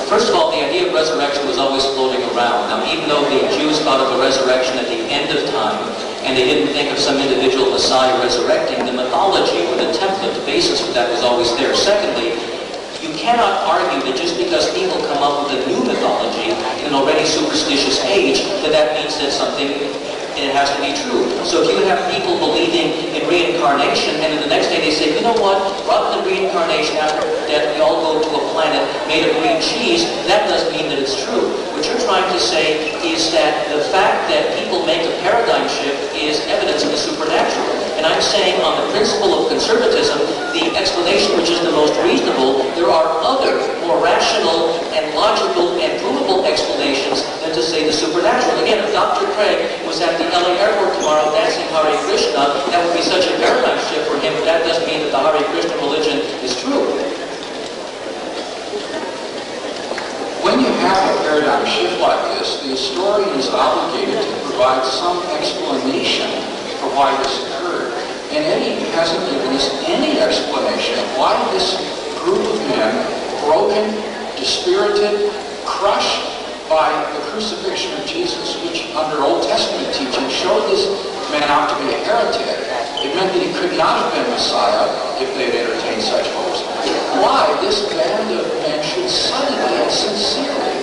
First of all, the idea of resurrection was always floating around. Now, even though the Jews thought of the resurrection at the end of time, and they didn't think of some individual Messiah resurrecting, the mythology or the template, the basis for that was always there. Secondly, cannot argue that just because people come up with a new mythology in an already superstitious age, that that means that something it has to be true. So if you have people believing in reincarnation, and then the next day they say, you know what, rather than reincarnation, after death we all go to a planet made of green cheese, that doesn't mean that it's true. What you're trying to say is that the fact that people make a paradigm shift is evidence of the supernatural. And I'm saying on the principle of conservatism, the explanation which is the most reasonable, there are other more rational and logical and provable explanations than to say the supernatural. Again, if Dr. Craig was at the LA airport tomorrow dancing Hare Krishna, that would be such a paradigm shift for him, but that doesn't mean that the Hare Krishna religion is true. When you have a paradigm shift like this, the historian is obligated to provide some explanation for why this occurred. And Eddie hasn't given us any explanation of why this group of men, broken, dispirited, crushed by the crucifixion of Jesus, which under Old Testament teaching showed this man out to be a heretic. It meant that he could not have been Messiah if they had entertained such hopes. Why this band of men should suddenly and sincerely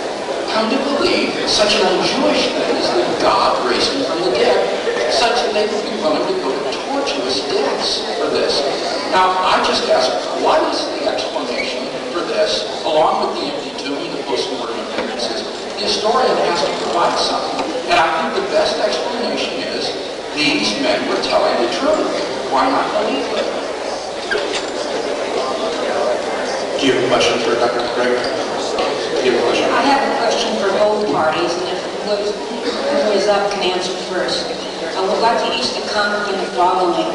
come to believe such an un-Jewish thing as that God raised him from the dead, such that they would be willing to go to tortuous deaths for this. Now, I just ask, what is the explanation for this, along with the empty tomb and the post-mortem appearances? The historian has to provide something. And I think the best explanation is these men were telling the truth. Why not believe them? Do you have a question for Dr. Craig? Do you have a question? I have a question for both parties, and if whoever's- whoever is up can answer first. I would like you each to comment on the following.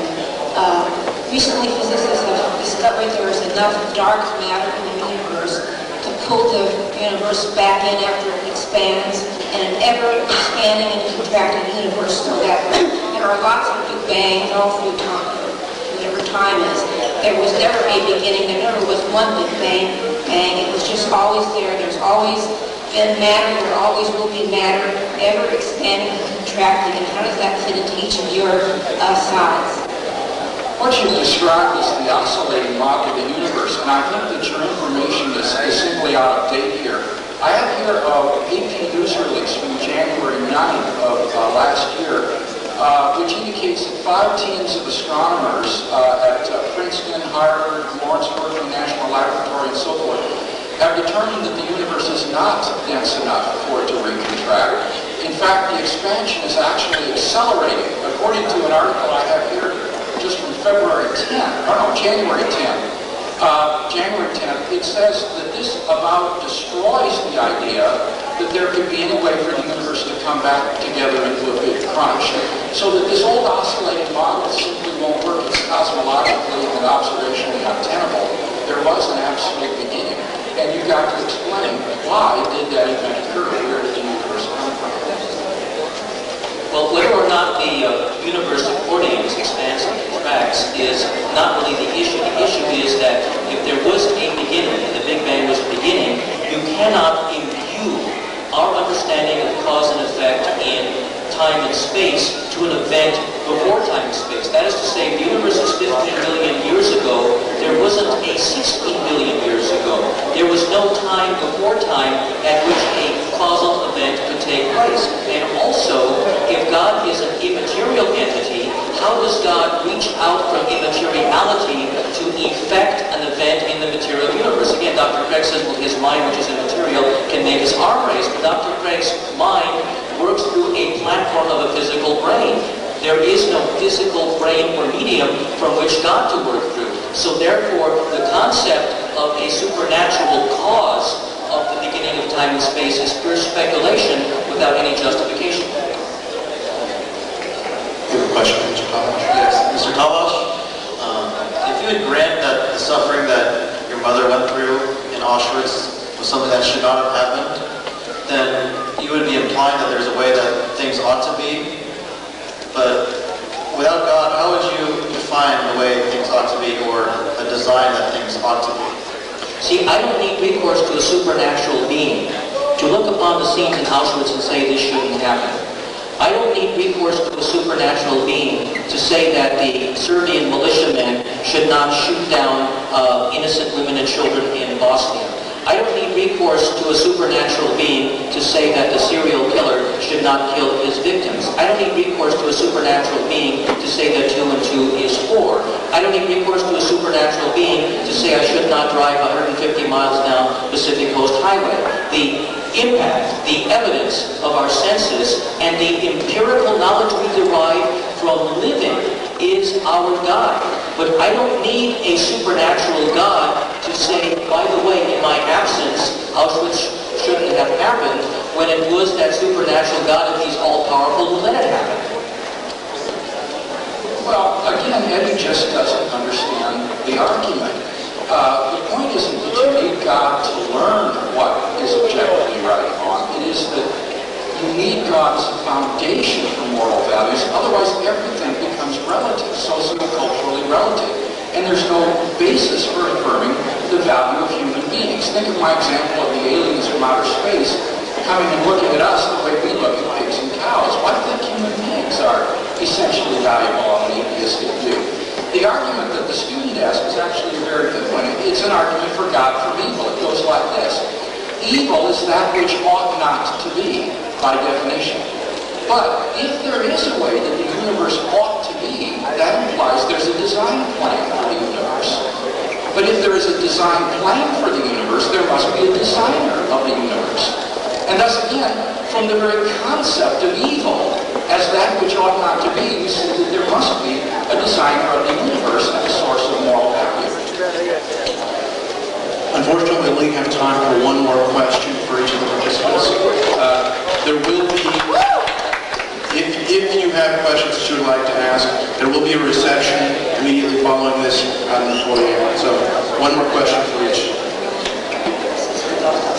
Uh, Recently, physicists have discovered there is enough dark matter in the universe to pull the universe back in after it expands in an ever-expanding and contracting universe so that there are lots of big bangs all through time, whatever time is. There was never a beginning, there never was one big bang, bang. It was just always there. There's always been matter, there always will be matter, ever expanding and contracting. And how does that fit into each of your uh, sides? What you've described is the oscillating model of the universe, and I think that your information is, is simply out of date here. I have here a AP news release from January 9th of uh, last year, uh, which indicates that five teams of astronomers uh, at uh, Princeton, Harvard, Lawrence Berkeley National Laboratory, and so forth, have determined that the universe is not dense enough for it to recontract. In fact, the expansion is actually accelerating. According to an article I have here, just from February 10th, or no, January 10th, uh, January 10th, it says that this about destroys the idea that there could be any way for the universe to come back together into a big crunch. So that this old oscillating model simply won't work. It's cosmologically and observationally untenable. There was an absolute beginning. And you've got to explain why did that event occur? Where did the universe come from? Well, whether or not the uh, universe accordions expands and is not really the issue. The issue is that if there was a beginning, and the Big Bang was a beginning, you cannot impute our understanding of cause and effect in time and space to an event before time and space. That is to say, the universe is 15 million years ago, there wasn't a 16 million years ago. There was no time before time at which a causal event could take place. And also, if God is an immaterial entity, how does God reach out from immateriality to effect an event in the material universe? Again, Dr. Craig says, well, his mind, which is immaterial, can make his arm raise. but Dr. Craig's mind works through a platform of a physical brain. There is no physical brain or medium from which God to work through. So therefore, the concept of a supernatural cause of the beginning of time and space is pure speculation without any justification. You have a question, Mr. Thomas? Yes, Mr. Tabash, um, if you would grant that the suffering that your mother went through in Auschwitz was something that should not have happened, then you would be implying that there's a way that things ought to be. But without God, how would you define the way things ought to be or a design that things ought to be? See, I don't need recourse to a supernatural being to look upon the scenes in Auschwitz and say this shouldn't happen. I don't need recourse to a supernatural being to say that the Serbian militiamen should not shoot down uh, innocent women and children in Bosnia. I don't need recourse to a supernatural being to say that the serial killer should not kill his victims. I don't need recourse to a supernatural being to say that two and two is four. I don't need recourse to a supernatural being to say I should not drive 150 miles down Pacific Coast Highway. The impact, the evidence of our senses, and the empirical knowledge we derive from living is our God. But I don't need a supernatural God to say, by the way, in my absence, Auschwitz shouldn't have happened, when it was that supernatural God, if he's all-powerful, who let it happen. Well, again, Eddie just doesn't understand the argument. Uh, the point isn't that you need God to learn what is objectively right and wrong. It is that you need God as a foundation for moral values. Otherwise, everything becomes relative, socioculturally relative. And there's no basis for affirming the value of human beings. Think of my example of the aliens from outer space coming and looking at us the way we look at pigs and cows. Why do you think human beings are essentially valuable on an atheistic view? The argument that the student asked is actually a very good one. It's an argument for God from evil. It goes like this. Evil is that which ought not to be, by definition. But if there is a way that the universe ought to be, that implies there's a design plan for the universe. But if there is a design plan for the universe, there must be a designer of the universe. And thus again, from the very concept of evil as that which ought not to be, we see that there must be a designer of the universe and a source of moral value. Unfortunately, we only have time for one more question for each of the participants. Uh, there will be, if, you have questions that you would like to ask, there will be a reception immediately following this out in the foyer. So one more question for each.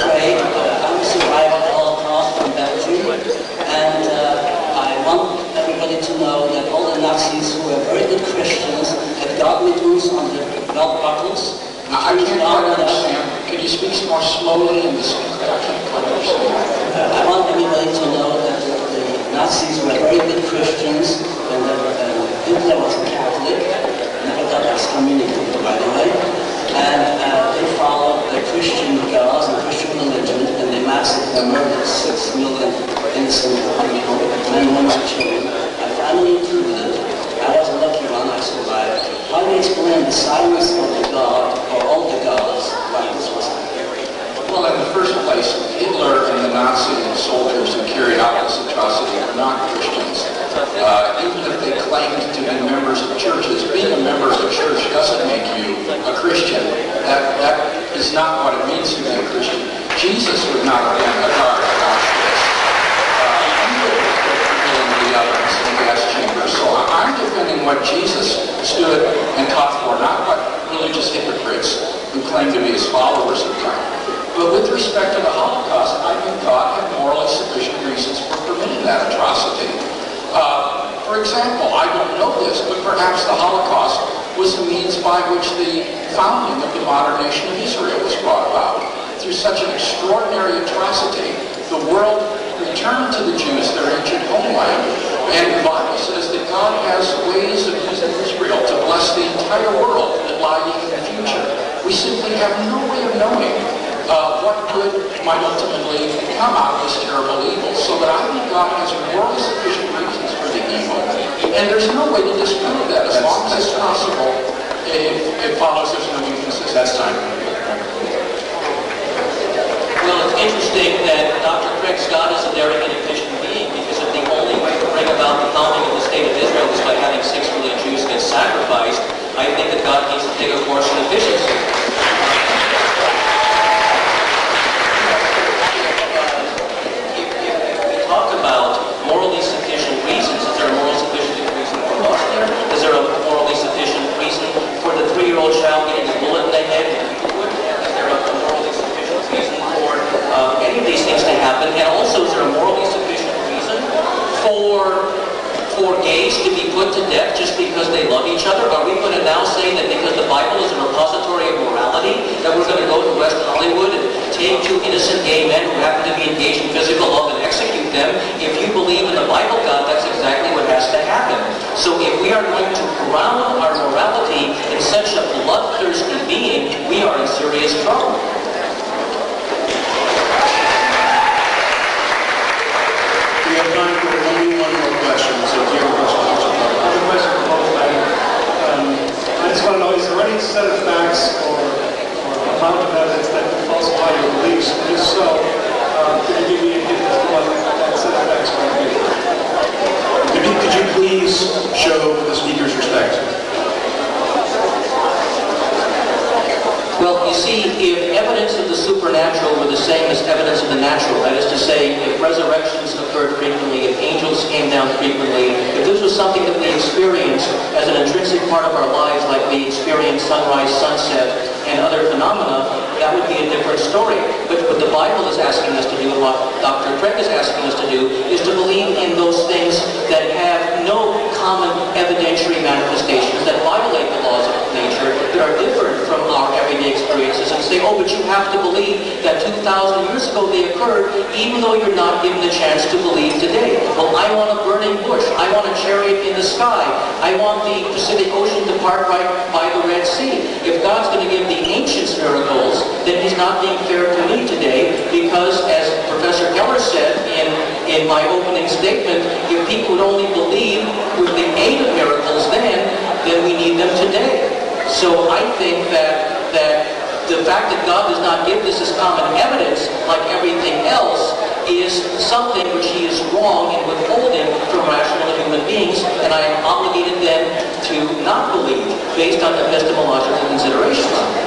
Craig, I'm a survivor of Holocaust from Belgium, and uh, I want everybody to know that all the Nazis who were very good Christians had gotten loose on the belt buckles. I can't quite understand. Can you speak more slowly and distinctly? I can't quite understand. I want everybody to know that the Nazis were very good Christians, and uh, Hitler was a Catholic, never got excommunicated, by the way, and uh, they followed the Christian gods and Christian religion, and they massacred and murdered six million innocent people, men, women, and children. My family included. I was a lucky one, I survived. How do you explain the silence of the God, or all the gods, while this was Well, in the first place, Hitler and the Nazi soldiers who carried out this atrocity were not Christians. Uh, even if they claimed to be members of churches, being a member of a church doesn't make you a Christian. That, that is not what it means to be a Christian. Jesus would not have been a guard. Uh, the ovens and gas chambers. So I'm defending what Jesus stood and taught for, not what religious hypocrites who claim to be his followers have done. But with respect to the Holocaust, I think God had morally sufficient reasons for permitting that atrocity. Uh, for example, I don't know this, but perhaps the Holocaust was the means by which the founding of the modern nation of Israel was brought about. Through such an extraordinary atrocity, the world returned to the Jews their ancient homeland. And the Bible says that God has ways of using Israel to bless the entire world that lie in the future. We simply have no way of knowing uh, what good might ultimately come out of this terrible evil. So that I think God has morally sufficient reasons for the evil. And there's no way to disprove that. As long as it's possible, it, it follows there's no inconsistency. That's time. Well, it's interesting that Dr. Craig's God is a very inefficient being because if the only way to bring about the founding of the state of Israel is by having six million Jews get sacrificed, I think that God needs to take a course in efficiency. If, if we talk about morally sufficient reasons, is there a morally sufficient reason for Bosnia? Is there a morally sufficient reason for bullet in the head in Inglewood? Is there a morally sufficient reason for uh, any of these things to happen? And also, is there a morally sufficient reason for for gays to be put to death just because they love each other? Are we going to now miracles, then he's not being fair to me today because, as Professor Keller said in, in my opening statement, if people would only believe with the aid of miracles then, then we need them today. So I think that, that the fact that God does not give this as common evidence like everything else is something which he is wrong in withholding from rational human beings, and I am obligated then to not believe based on epistemological considerations.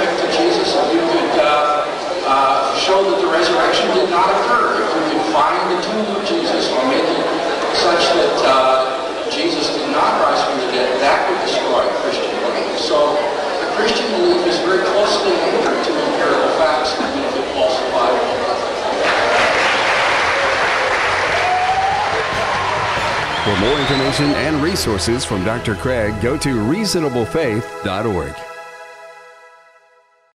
respect to Jesus, if you could uh, uh, show that the resurrection did not occur, if we could find the tomb of Jesus or make it such that uh, Jesus did not rise from the dead, that would destroy Christian belief. So the Christian belief is very closely anchored to empirical facts that to it falsified. For more information and resources from Dr. Craig, go to reasonablefaith.org.